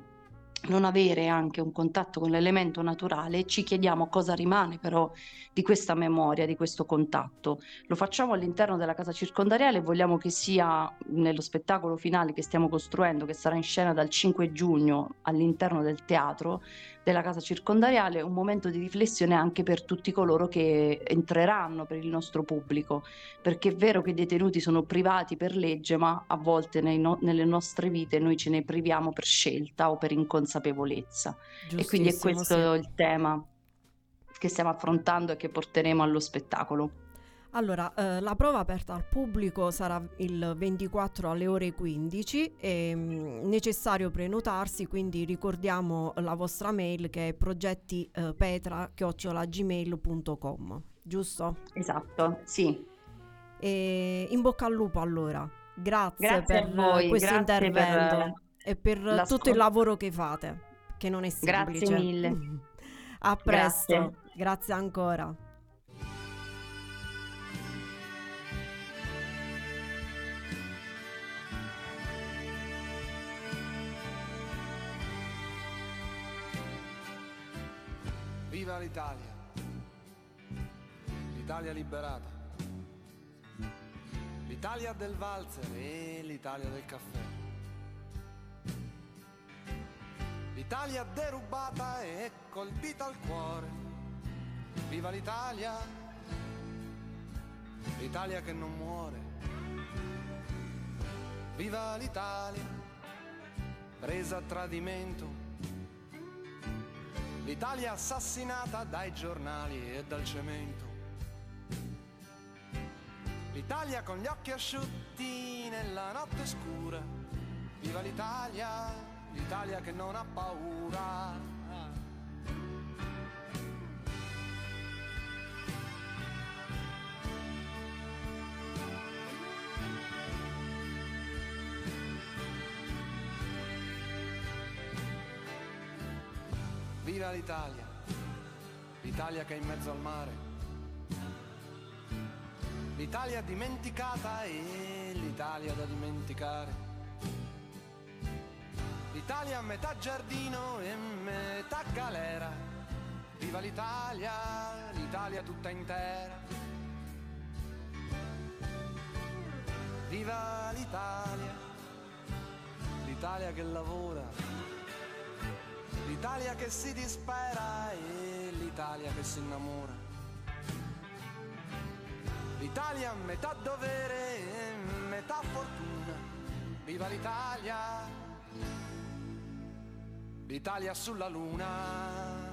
non avere anche un contatto con l'elemento naturale, ci chiediamo cosa rimane però di questa memoria, di questo contatto. Lo facciamo all'interno della casa circondariale e vogliamo che sia nello spettacolo finale che stiamo costruendo, che sarà in scena dal 5 giugno all'interno del teatro della casa circondariale, un momento di riflessione anche per tutti coloro che entreranno per il nostro pubblico, perché è vero che i detenuti sono privati per legge, ma a volte no- nelle nostre vite noi ce ne priviamo per scelta o per inconsapevolezza. E quindi è questo sì. il tema che stiamo affrontando e che porteremo allo spettacolo. Allora, eh, la prova aperta al pubblico sarà il 24 alle ore 15, è mh, necessario prenotarsi, quindi ricordiamo la vostra mail che è progettipetra.gmail.com, giusto? Esatto, sì. E in bocca al lupo allora, grazie, grazie per voi, questo intervento per e per tutto il lavoro che fate, che non è semplice. Grazie mille. A presto. Grazie. Grazie ancora. l'Italia! L'Italia liberata! l'Italia del valzer e l'Italia del caffè. L'Italia derubata e colpita al cuore. Viva l'Italia, l'Italia che non muore. Viva l'Italia, presa a tradimento. L'Italia assassinata dai giornali e dal cemento. L'Italia con gli occhi asciutti nella notte scura. Viva l'Italia, l'Italia che non ha paura. Viva l'Italia, l'Italia che è in mezzo al mare. L'Italia dimenticata e l'Italia da dimenticare. L'Italia metà giardino e metà galera. Viva l'Italia, l'Italia tutta intera. Viva l'Italia, l'Italia che lavora. L'Italia che si dispera e l'Italia che si innamora. L'Italia metà dovere e metà fortuna. Viva l'Italia, l'Italia sulla luna.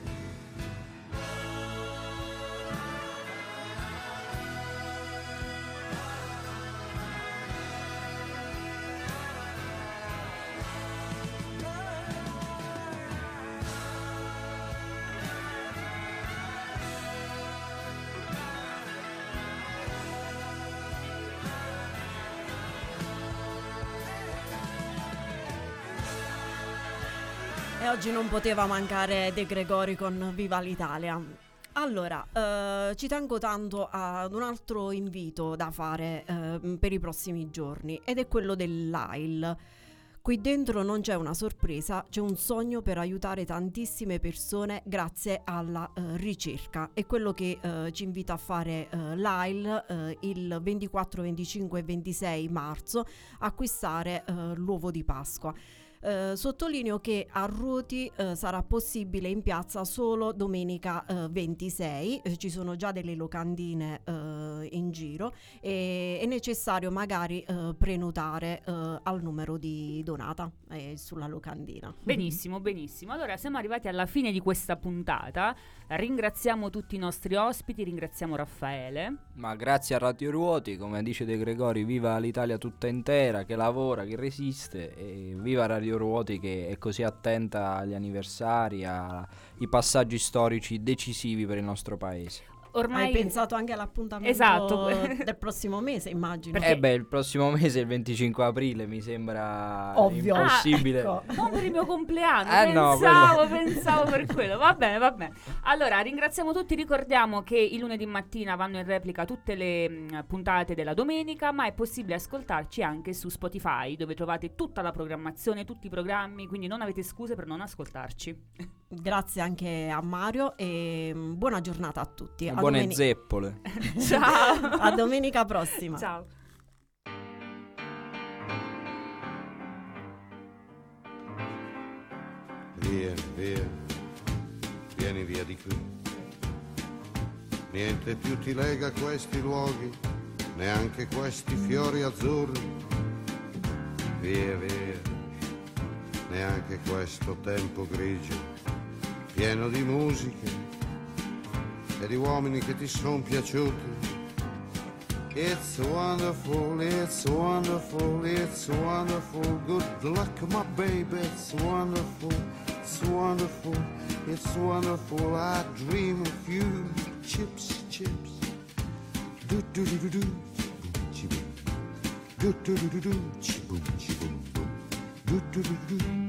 Oggi non poteva mancare De Gregori con Viva l'Italia. Allora, eh, ci tengo tanto ad un altro invito da fare eh, per i prossimi giorni ed è quello dell'AIL. Qui dentro non c'è una sorpresa, c'è un sogno per aiutare tantissime persone grazie alla eh, ricerca. È quello che eh, ci invita a fare eh, l'AIL eh, il 24, 25 e 26 marzo, acquistare eh, l'uovo di Pasqua. Eh, sottolineo che a Ruoti eh, sarà possibile in piazza solo domenica eh, 26, eh, ci sono già delle locandine eh, in giro e è necessario magari eh, prenotare eh, al numero di Donata eh, sulla locandina. Benissimo, benissimo. Allora siamo arrivati alla fine di questa puntata. Ringraziamo tutti i nostri ospiti, ringraziamo Raffaele. Ma grazie a Radio Ruoti, come dice De Gregori, viva l'Italia tutta intera, che lavora, che resiste, e viva Radio Ruoti che è così attenta agli anniversari, ai passaggi storici decisivi per il nostro paese. Ormai hai pensato anche all'appuntamento Esatto. del prossimo mese, immagino. Eh beh, il prossimo mese, il 25 aprile, mi sembra Ovvio. impossibile. Ah, ecco. Non per il mio compleanno, Eh, no, pensavo, quello- pensavo per quello. Va bene, va bene. Allora, ringraziamo tutti. Ricordiamo che il lunedì mattina vanno in replica tutte le mh, puntate della domenica, ma è possibile ascoltarci anche su Spotify, dove trovate tutta la programmazione, tutti i programmi, quindi non avete scuse per non ascoltarci. Grazie anche a Mario e mm, buona giornata a tutti. A Buone domeni- zeppole. Ciao. a domenica prossima. Ciao. Via, via, vieni via di qui. Niente più ti lega a questi luoghi, neanche questi fiori azzurri. Via, via, neanche questo tempo grigio, pieno di musiche e di uomini che ti sono piaciuti. It's wonderful, it's wonderful, it's wonderful. Good luck, my baby, it's wonderful, it's wonderful, it's wonderful. I dream of you, chips, chips. Do do do do do. Do do do do do, chiboom, chiboom, boom. Do do do do.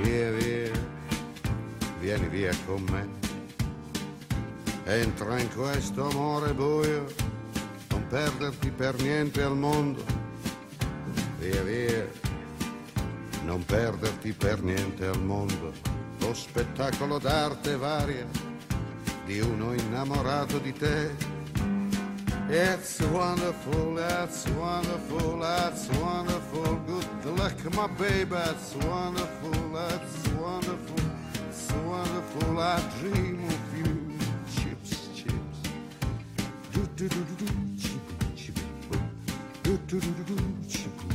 Via, via, vieni via con me. Entra in questo amore buio, non perderti per niente al mondo. Via, via, non perderti per niente al mondo. Lo spettacolo d'arte varia di uno innamorato di te. It's wonderful, that's wonderful, that's wonderful. Good luck, my baby, that's wonderful, that's wonderful, it's wonderful. I dream of you, chips, chips. Do do do do do, chip, chip. Do do do do do, chip,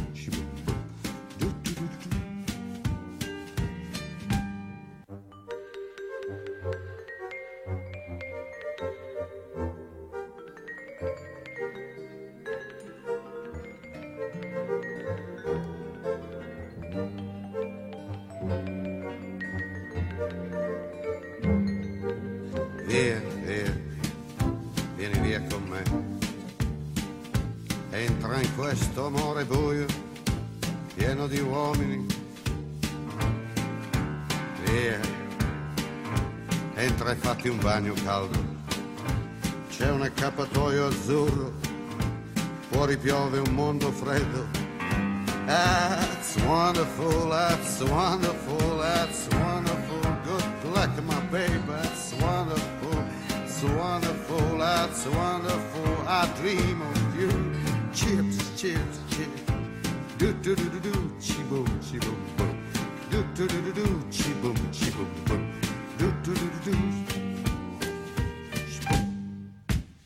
caldo. C'è un accappatoio azzurro, fuori piove un mondo freddo. That's wonderful, that's wonderful, that's wonderful. Good luck, my baby, that's wonderful, it's wonderful, that's wonderful. I dream of you. Chips, chips, chips. Do do do do do, chi boom, chi boom boom. Do do do do do, chi boom,